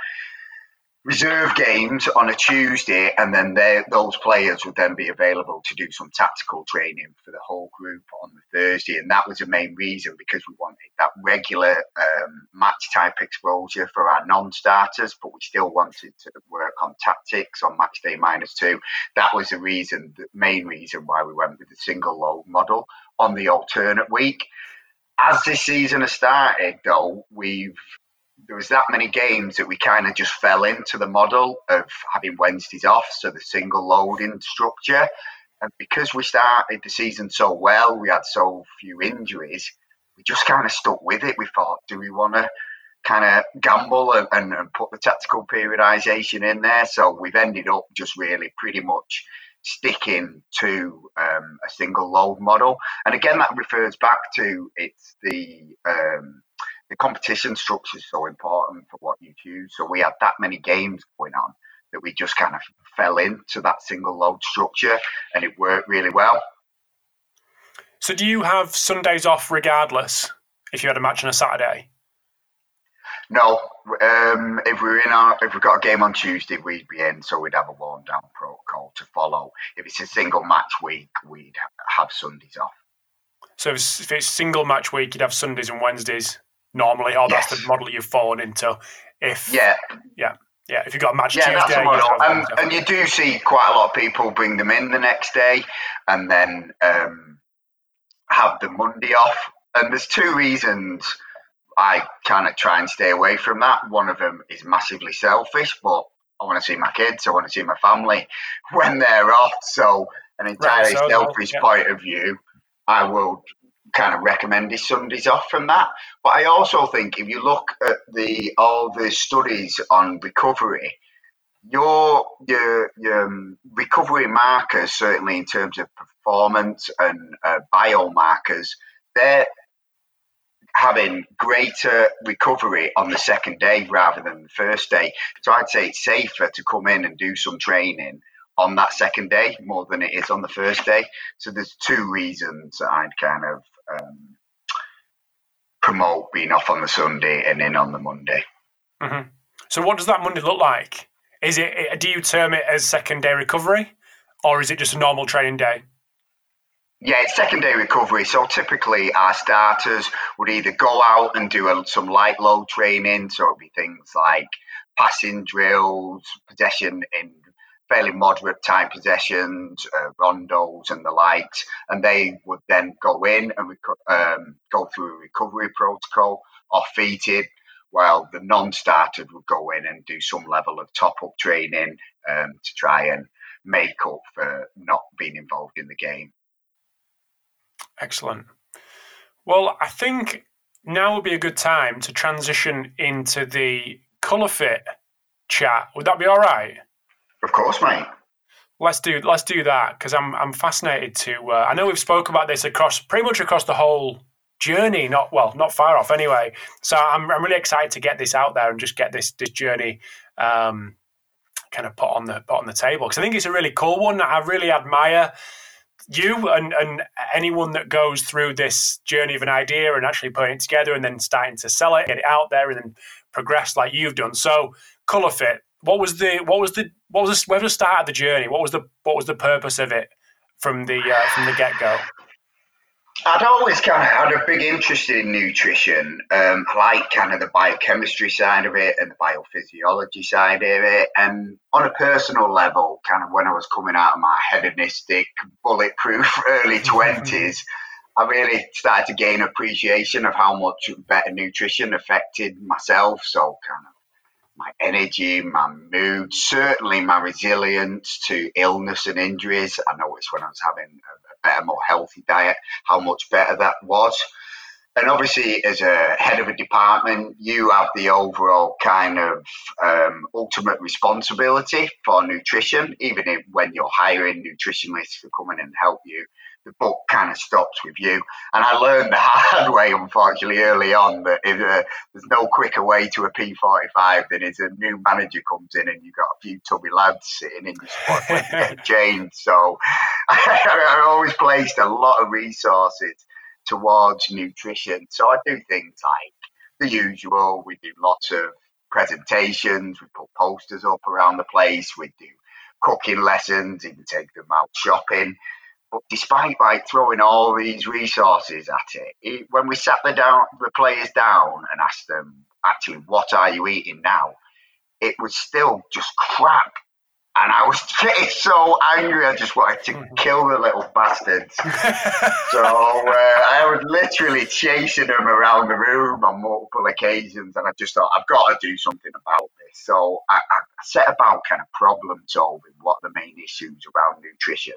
reserve games on a Tuesday, and then those players would then be available to do some tactical training for the whole group on the Thursday. And that was the main reason because we wanted that regular um, match type exposure for our non starters, but we still wanted to work on tactics on match day minus two. That was the reason, the main reason why we went with the single load model on the alternate week. As this season has started, though, we've there was that many games that we kind of just fell into the model of having Wednesdays off, so the single loading structure. And because we started the season so well, we had so few injuries, we just kind of stuck with it. We thought, do we want to kind of gamble and, and, and, put the tactical periodization in there? So we've ended up just really pretty much sticking to um, a single load model. And again, that refers back to it's the um, the competition structure is so important for what you choose. So we had that many games going on that we just kind of fell into that single load structure and it worked really well. So do you have Sundays off regardless if you had a match on a Saturday? No, um, if we're in our if we've got a game on Tuesday, we'd be in, so we'd have a warm down protocol to follow. If it's a single match week, we'd have Sundays off. So if it's single match week, you'd have Sundays and Wednesdays normally, or yes. that's the model you've fallen into. If yeah, yeah. Yeah, if you've got a match yeah, Tuesday, that's model. And, and, you do see quite a lot of people bring them in the next day and then um, have the Monday off. And there's two reasons I kind of try and stay away from that. One of them is massively selfish, but I want to see my kids, I want to see my family when they're off. So, an entirely right, so selfish yeah. point of view, I will kind of recommend his Sundays off from that. But I also think if you look at the all the studies on recovery, your your, your um, recovery markers, certainly in terms of performance and uh, biomarkers, they're having greater recovery on the second day rather than the first day. So I'd say it's safer to come in and do some training on that second day more than it is on the first day. So there's two reasons I'd kind of um, promote being off on the Sunday and in on the Monday. Mm-hmm. So, what does that Monday look like? Is it do you term it as second day recovery, or is it just a normal training day? Yeah, it's second day recovery. So typically, our starters would either go out and do a, some light load training, so it'd be things like passing drills, possession in fairly moderate type possessions, uh, rondos and the likes, and they would then go in and um, go through a recovery protocol off feeding, while the non-starters would go in and do some level of top-up training um, to try and make up for not being involved in the game. Excellent. Well, I think now would be a good time to transition into the ColourFit chat. Would that be all right? Of course, mate. Let's do let's do that because I'm I'm fascinated to. Uh, I know we've spoke about this across pretty much across the whole journey. Not well, not far off anyway. So I'm I'm really excited to get this out there and just get this this journey um, kind of put on the put on the table because I think it's a really cool one. I really admire you and, and anyone that goes through this journey of an idea and actually putting it together and then starting to sell it, get it out there, and then progress like you've done. So, ColourFit. What was the what was the what was the, where was the start of the journey? What was the what was the purpose of it from the uh, from the get go? I'd always kind of had a big interest in nutrition. Um, I like kind of the biochemistry side of it and the biophysiology side of it. And on a personal level, kind of when I was coming out of my hedonistic, bulletproof early 20s, I really started to gain appreciation of how much better nutrition affected myself. So, kind of my energy, my mood, certainly my resilience to illness and injuries. I noticed when I was having a better, more healthy diet, how much better that was. And obviously, as a head of a department, you have the overall kind of um, ultimate responsibility for nutrition, even if, when you're hiring nutritionists to come in and help you the book kind of stops with you. And I learned the hard way, unfortunately, early on that if, uh, there's no quicker way to a P45 than as a new manager comes in and you've got a few tubby lads sitting in your spot when you get changed. So I, I always placed a lot of resources towards nutrition. So I do things like the usual. We do lots of presentations. We put posters up around the place. We do cooking lessons. Even take them out shopping. But despite like throwing all these resources at it, it, when we sat the down the players down and asked them actually what are you eating now, it was still just crap. And I was getting so angry, I just wanted to mm-hmm. kill the little bastards. so uh, I was literally chasing them around the room on multiple occasions, and I just thought, I've got to do something about this. So I, I set about kind of problem solving what the main issues around nutrition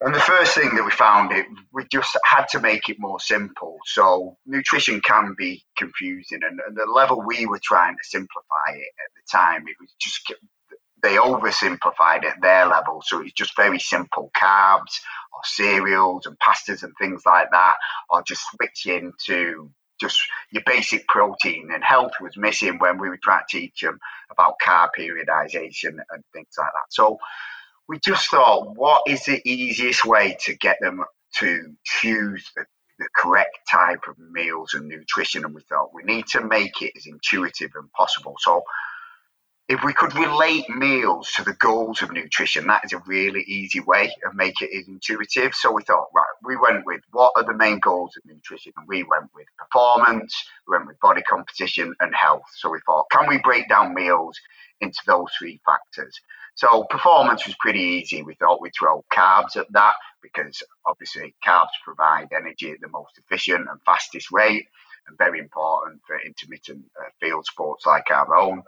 and the first thing that we found, it we just had to make it more simple. So nutrition can be confusing, and, and the level we were trying to simplify it at the time, it was just they oversimplified at their level. So it's just very simple carbs or cereals and pastas and things like that, or just switching to just your basic protein. And health was missing when we were trying to teach them about carb periodization and things like that. So we just thought, what is the easiest way to get them to choose the, the correct type of meals and nutrition? And we thought we need to make it as intuitive as possible. So if we could relate meals to the goals of nutrition, that is a really easy way of make it intuitive. So we thought, right, we went with what are the main goals of nutrition, and we went with performance, we went with body composition and health. So we thought, can we break down meals into those three factors? So performance was pretty easy. We thought we'd throw carbs at that because obviously carbs provide energy at the most efficient and fastest rate and very important for intermittent uh, field sports like our own.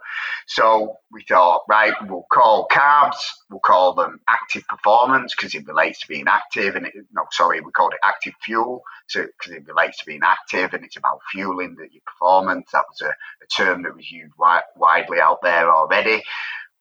So we thought, right, we'll call carbs, we'll call them active performance because it relates to being active. And it, no, sorry, we called it active fuel so because it relates to being active and it's about fueling the, your performance. That was a, a term that was used wi- widely out there already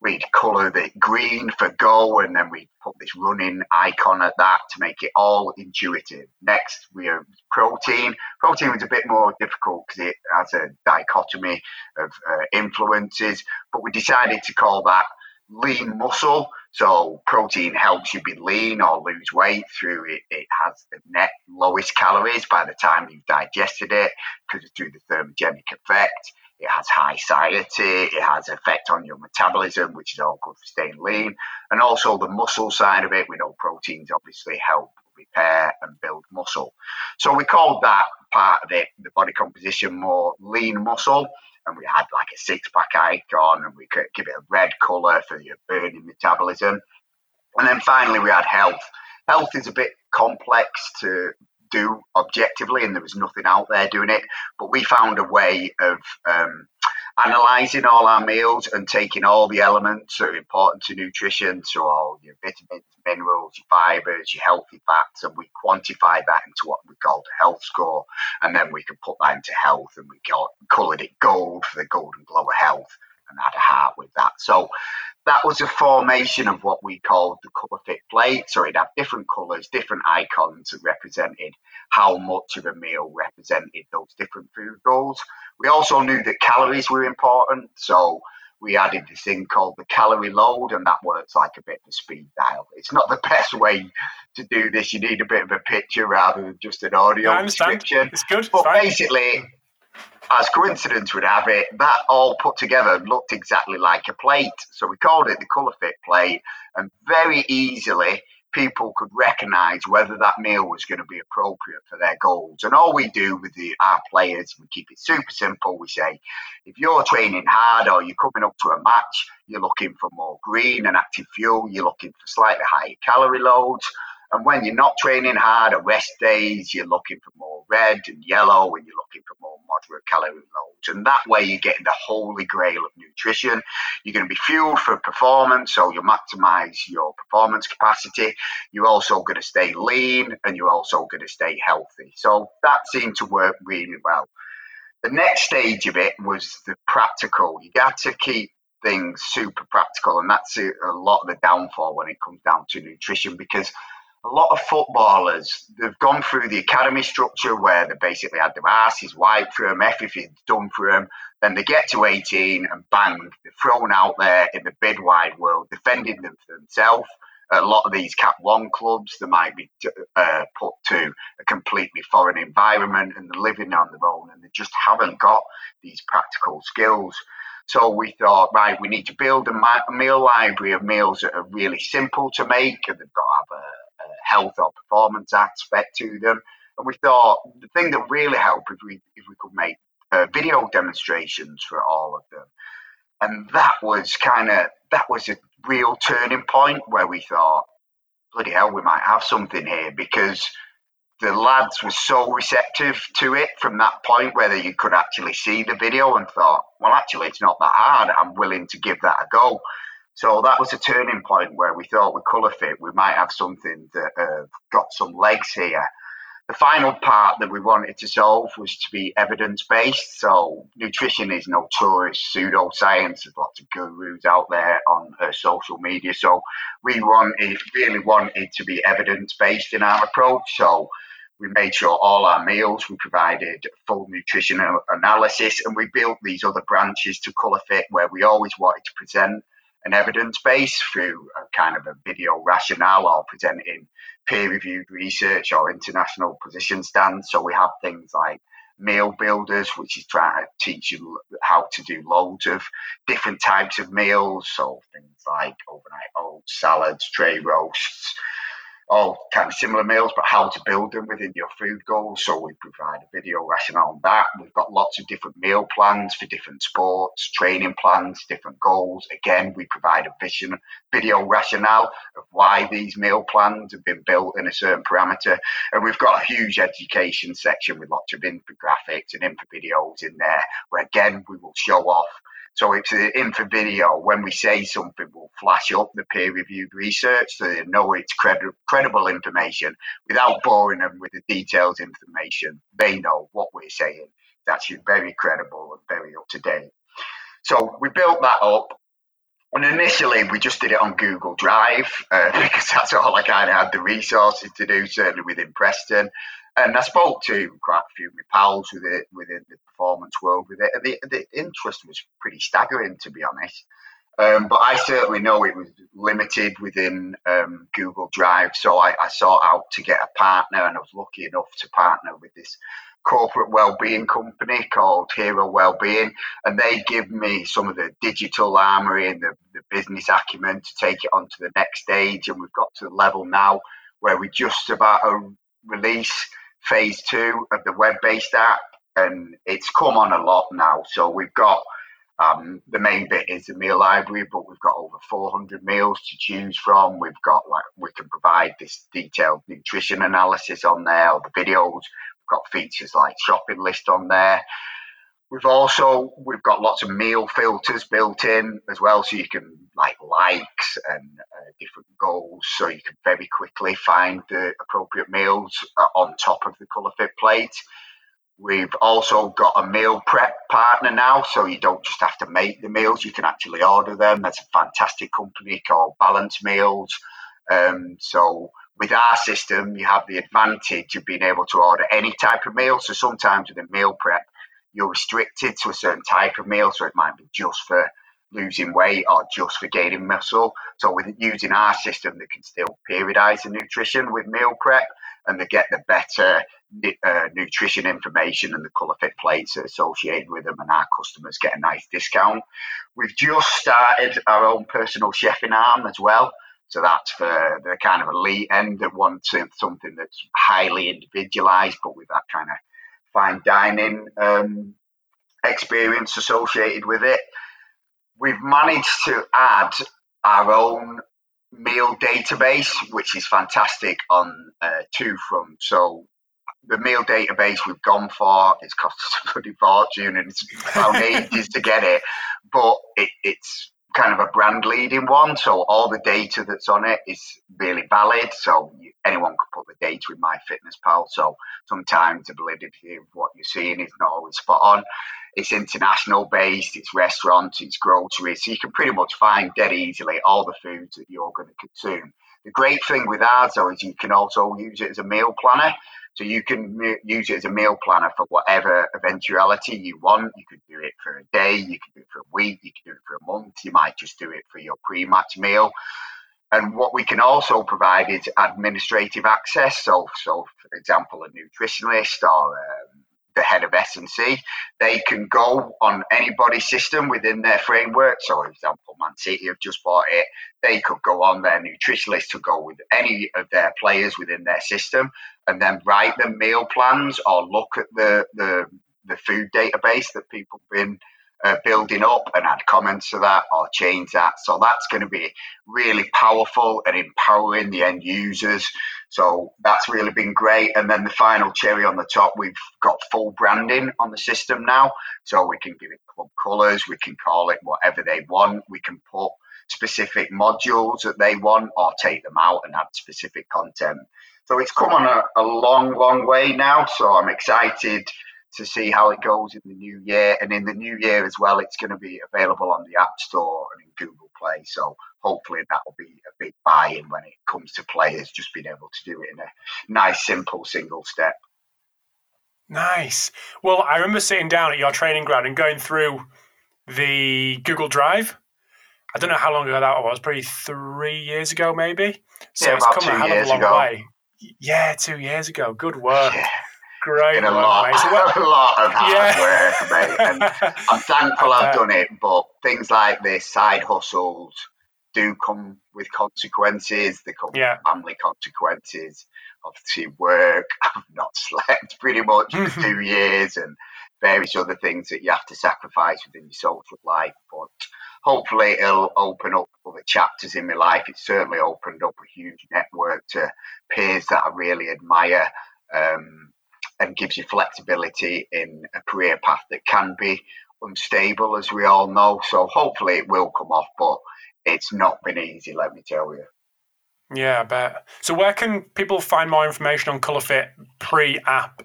we'd colour it green for go and then we put this running icon at that to make it all intuitive. Next, we have protein. Protein was a bit more difficult because it has a dichotomy of uh, influences, but we decided to call that lean muscle. So protein helps you be lean or lose weight through it. It has the net lowest calories by the time you've digested it because it's through the thermogenic effect. It has high satiety. It has effect on your metabolism, which is all good for staying lean. And also the muscle side of it. We know proteins obviously help repair, and build muscle. So we called that part of it, the body composition, more lean muscle. And we had like a six pack icon, and we could give it a red colour for your burning metabolism. And then finally, we had health. Health is a bit complex to do objectively, and there was nothing out there doing it. But we found a way of um, analysing all our meals and taking all the elements that are important to nutrition, so all your vitamins, minerals, your fibres, your healthy fats, and we quantified that into what we called a health score. And then we could put that into health, and we coloured it gold for the Golden Glow of Health and had a heart with that. So that was a formation of what we called the ColourFit plate. So it had different colours, different icons that represented how much of a meal represented those different food goals. We also knew that calories were important. So we added this thing called the calorie load, and that works like a bit of a speed dial. It's not the best way to do this. You need a bit of a picture rather than just an audio description. It's good. But basically, as coincidence would have it, that all put together looked exactly like a plate. So we called it the ColourFit plate, and very easily people could recognize whether that meal was going to be appropriate for their goals. And all we do with the, our players, we keep it super simple. We say, if you're training hard or you're coming up to a match, you're looking for more green and active fuel, you're looking for slightly higher calorie loads. And when you're not training hard at rest days, you're looking for more red and yellow, and you're looking for more moderate calorie loads. And that way, you're getting the holy grail of nutrition. You're going to be fueled for performance, so you'll maximize your performance capacity. You're also going to stay lean, and you're also going to stay healthy. So that seemed to work really well. The next stage of it was the practical. You got to keep things super practical, and that's a, a lot of the downfall when it comes down to nutrition because a lot of footballers, they've gone through the academy structure where they basically had their asses wiped for them, everything's done for them. Then they get to 18 and bang, they're thrown out there in the big wide world, defending them for themselves. A lot of these Cap 1 clubs, they might be uh, put to a completely foreign environment and they're living on their own and they just haven't got these practical skills. So we thought, right, we need to build a meal library of meals that are really simple to make and they've got to have a health or performance aspect to them. And we thought the thing that really helped if we if we could make uh, video demonstrations for all of them, and that was kind of that was a real turning point where we thought, bloody hell, we might have something here because the lads were so receptive to it from that point where you could actually see the video and thought, well, actually, it's not that hard. I'm willing to give that a go. So that was a turning point where we thought with ColourFit we might have something that uh, got some legs here. The final part that we wanted to solve was to be evidence based. So nutrition is notorious pseudoscience. There's lots of gurus out there on uh, social media. So we wanted, really wanted to be evidence based in our approach. So we made sure all our meals we provided full nutrition analysis and we built these other branches to ColourFit where we always wanted to present an evidence base through a kind of a video rationale or presenting peer reviewed research or international position stands. So we have things like meal builders, which is trying to teach you how to do loads of different types of meals. So things like overnight oats, salads, tray roasts, all kind of similar meals, but how to build them within your food goals. So we provide a video rationale on that. We've got lots of different meal plans for different sports, training plans, different goals. Again, we provide a vision, video rationale of why these meal plans have been built in a certain parameter. And we've got a huge education section with lots of infographics and info videos in there, where again, we will show off so it's in for video. When we say something, we'll flash up the peer reviewed research so they know it's credi- credible information without boring them with the details information. They know what we're saying. That's very credible and very up to date. So we built that up. And initially, we just did it on Google Drive uh, because that's all I kind of had the resources to do, certainly within Preston. And I spoke to quite a few of my pals with it, within the performance world with it, and the, the interest was pretty staggering, to be honest. Um, but I certainly know it was limited within um, Google Drive, so I, I sought out to get a partner, and I was lucky enough to partner with this corporate well-being company called Hero Wellbeing, and they give me some of the digital armory and the, the business acumen to take it on to the next stage. And we've got to the level now where we're just about to release phase two of the web-based app, and it's come on a lot now. So we've got um, the main bit is the meal library, but we've got over 400 meals to choose from. We've got like we can provide this detailed nutrition analysis on there, the videos. Got features like shopping list on there. We've also we've got lots of meal filters built in as well, so you can like likes and uh, different goals, so you can very quickly find the appropriate meals uh, on top of the ColourFit plate. We've also got a meal prep partner now, so you don't just have to make the meals, you can actually order them. That's a fantastic company called Balance Meals. Um, so with our system, you have the advantage of being able to order any type of meal. So sometimes with a meal prep, you're restricted to a certain type of meal, so it might be just for losing weight or just for gaining muscle. So with using our system, they can still periodize the nutrition with meal prep and they get the better uh, nutrition information and the ColourFit plates associated with them, and our customers get a nice discount. We've just started our own personal chefing arm as well. So that's for the kind of elite end that want something that's highly individualized, but with that kind of fine dining um, experience associated with it. We've managed to add our own meal database, which is fantastic on uh, two fronts. So the meal database we've gone for it's cost us a bloody fortune and it's found ages to get it, but it, it's kind of a brand leading one. So all the data that's on it is really valid. So anyone could put the data in MyFitnessPal. So sometimes the validity of what you're seeing is not always spot on. It's international based, it's restaurants, it's groceries. So you can pretty much find dead easily all the foods that you're going to consume. The great thing with ours though is you can also use it as a meal planner. So you can use it as a meal planner for whatever eventuality you want. You could do it for a day, you could do it for a week, you could do it for a month, you might just do it for your pre-match meal. And what we can also provide is administrative access. So, so for example, a nutritionist or um, the head of S&C. They can go on anybody's system within their framework. So, for example, Man City have just bought it. They could go on their nutritionist to go with any of their players within their system and then write them meal plans or look at the, the, the food database that people have been uh, building up and add comments to that or change that. So that's going to be really powerful and empowering the end users. So that's really been great. And then the final cherry on the top, we've got full branding on the system now. So we can give it club colours, we can call it whatever they want, we can put specific modules that they want or take them out and add specific content. So it's come on a, a long, long way now. So I'm excited to see how it goes in the new year. And in the new year as well, it's going to be available on the App Store and in Google Play. So hopefully that will be a big buy-in when it comes to players just being able to do it in a nice, simple single step. Nice. Well, I remember sitting down at your training ground and going through the Google Drive. I don't know how long ago that was, probably three years ago, maybe. So yeah, it's come a hell of a long ago. way. Yeah, two years ago. Good work. Yeah great. In a lot, what, a lot of hard Yeah. work, mate. And I'm thankful I've done it, but things like this, side hustles, do come with consequences. They come Yeah. with family consequences. Obviously, work. I've not slept pretty much for two years, and various other things that you have to sacrifice within your social life. But hopefully, it'll open up other chapters in my life. It's certainly opened up a huge network to peers that I really admire. Um, and gives you flexibility in a career path that can be unstable, as we all know. So hopefully it will come off, but it's not been easy, let me tell you. yeah, I bet. So where can people find more information on ColourFit pre-app?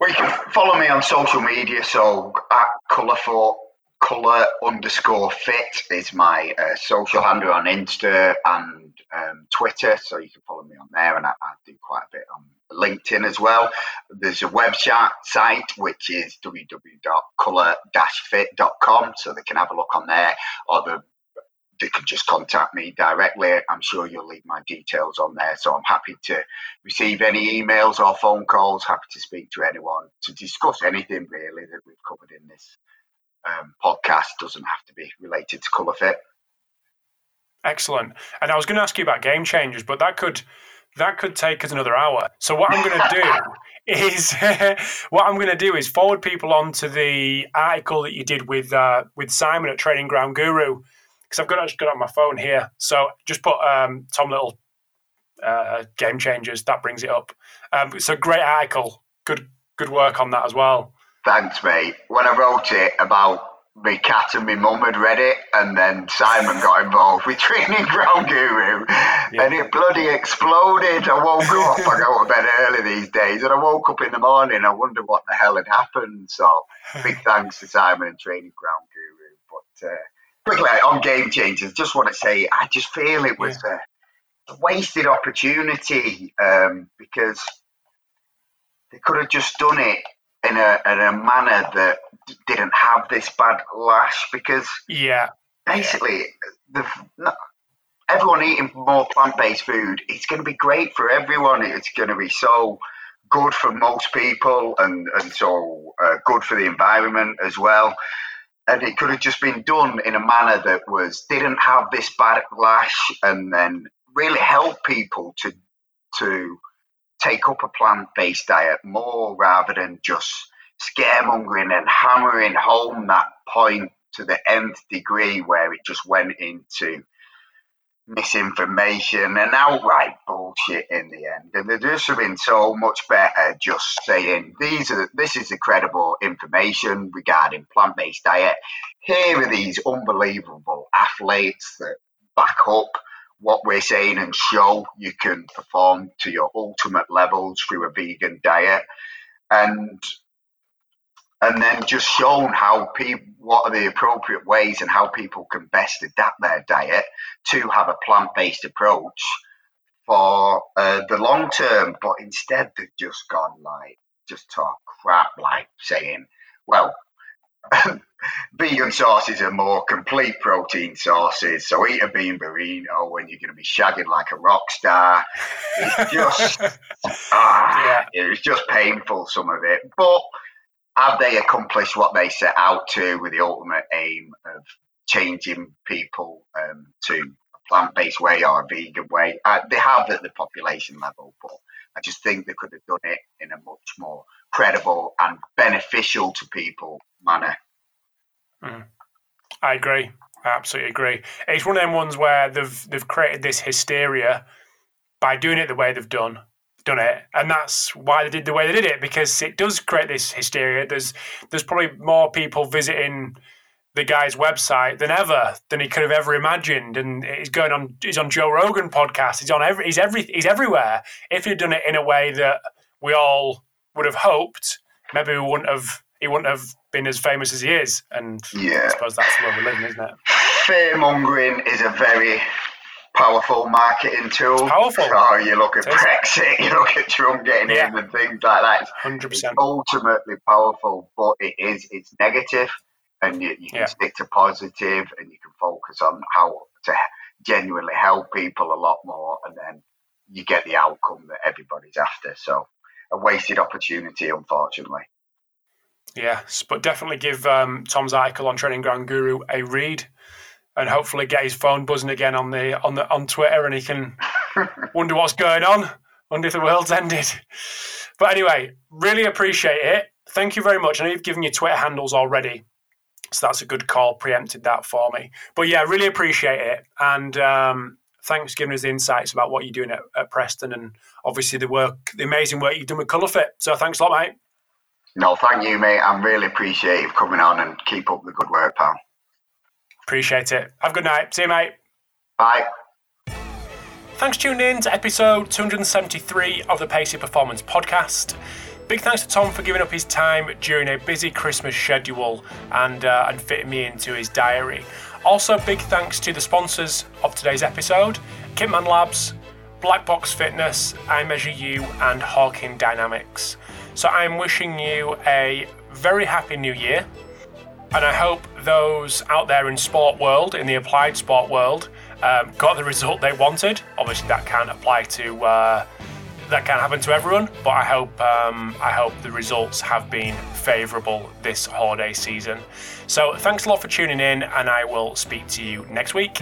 Well, you can follow me on social media. So at colourful color underscore fit is my uh, social handle on Insta and um, Twitter. So you can follow me on there, and I, I do quite a bit on LinkedIn as well. There's a website site which is www.color-fit.com, so they can have a look on there, or the they can just contact me directly. I'm sure you'll leave my details on there. So I'm happy to receive any emails or phone calls, happy to speak to anyone to discuss anything really that we've covered in this um, podcast. Doesn't have to be related to ColourFit. Excellent. And I was going to ask you about game changers, but that could that could take us another hour. So what I'm going to do is what I'm going to do is forward people on to the article that you did with uh, with Simon at Training Ground Guru because I've got it got on my phone here. So just put um, Tom Little uh, game changers. That brings it up. Um, it's a great article. Good good work on that as well. Thanks, mate. When I wrote it about my cat and my mum had read it, and then Simon got involved with Training Ground Guru, yeah. and it bloody exploded. I woke up, I go to bed early these days, and I woke up in the morning, I wonder what the hell had happened. So, big thanks to Simon and Training Ground Guru. But uh, quickly, on Game Changers, just want to say, I just feel it was yeah. a wasted opportunity um, because they could have just done it in a in a manner that didn't have this bad lash because yeah, basically the everyone eating more plant based food. It's going to be great for everyone. It's going to be so good for most people and and so uh, good for the environment as well. And it could have just been done in a manner that was didn't have this backlash and then really help people to to take up a plant based diet more rather than just scaremongering and hammering home that point to the nth degree where it just went into misinformation and outright bullshit in the end. And there just been so much better just saying these are this is the credible information regarding plant based diet. Here are these unbelievable athletes that back up what we're saying and show you can perform to your ultimate levels through a vegan diet. And and then just shown how people what are the appropriate ways and how people can best adapt their diet to have a plant-based approach for uh, the long term but instead they've just gone like just talk crap like saying well vegan sauces are more complete protein sources so eat a bean burrito when you're going to be shagging like a rock star it's just ah, yeah. it was just painful some of it but have they accomplished what they set out to with the ultimate aim of changing people um, to a plant-based way or a vegan way? Uh, they have at the population level, but I just think they could have done it in a much more credible and beneficial to people manner. Mm. I agree. I absolutely agree. It's one of them ones where they've they've created this hysteria by doing it the way they've done done it, and that's why they did the way they did it because it does create this hysteria. There's there's probably more people visiting the guy's website than ever than he could have ever imagined, and he's going on. He's on Joe Rogan podcast. He's on every. He's every. He's everywhere. If he'd done it in a way that we all would have hoped, maybe we wouldn't have. He wouldn't have been as famous as he is, and yeah. I suppose that's where we're living, isn't it? Fear mongering is a very powerful marketing tool. powerful. So you look at Brexit, you look at Trump getting yeah. in and things like that. Hundred percent. Ultimately powerful, but it is it's negative, and you, you can yeah. stick to positive, and you can focus on how to genuinely help people a lot more, and then you get the outcome that everybody's after. So a wasted opportunity, unfortunately. Yes, but definitely give um, Tom's article on Training Ground Guru a read and hopefully get his phone buzzing again on the on the on Twitter, and he can wonder what's going on, wonder if the world's ended. But anyway, really appreciate it. Thank you very much. I know you've given your Twitter handles already, so that's a good call. Preempted that for me. But yeah, really appreciate it, and um, thanks for giving us the insights about what you're doing at, at Preston, and obviously the work, the amazing work you've done with ColourFit. So thanks a lot, mate. No, thank you, mate. I'm really appreciate you coming on and keep up the good work, pal. Appreciate it. Have a good night. See you, mate. Bye. Thanks for tuning in to episode 273 of the Pacey Performance podcast. Big thanks to Tom for giving up his time during a busy Christmas schedule and, uh, and fitting me into his diary. Also, big thanks to the sponsors of today's episode Kitman Labs, Black Box Fitness, IMeasureU, and Hawkin Dynamics. So, I'm wishing you a very happy new year. And I hope those out there in sport world, in the applied sport world, um, got the result they wanted. Obviously, that can't apply to uh, that can't happen to everyone, but I hope um, I hope the results have been favourable this holiday season. So, thanks a lot for tuning in, and I will speak to you next week.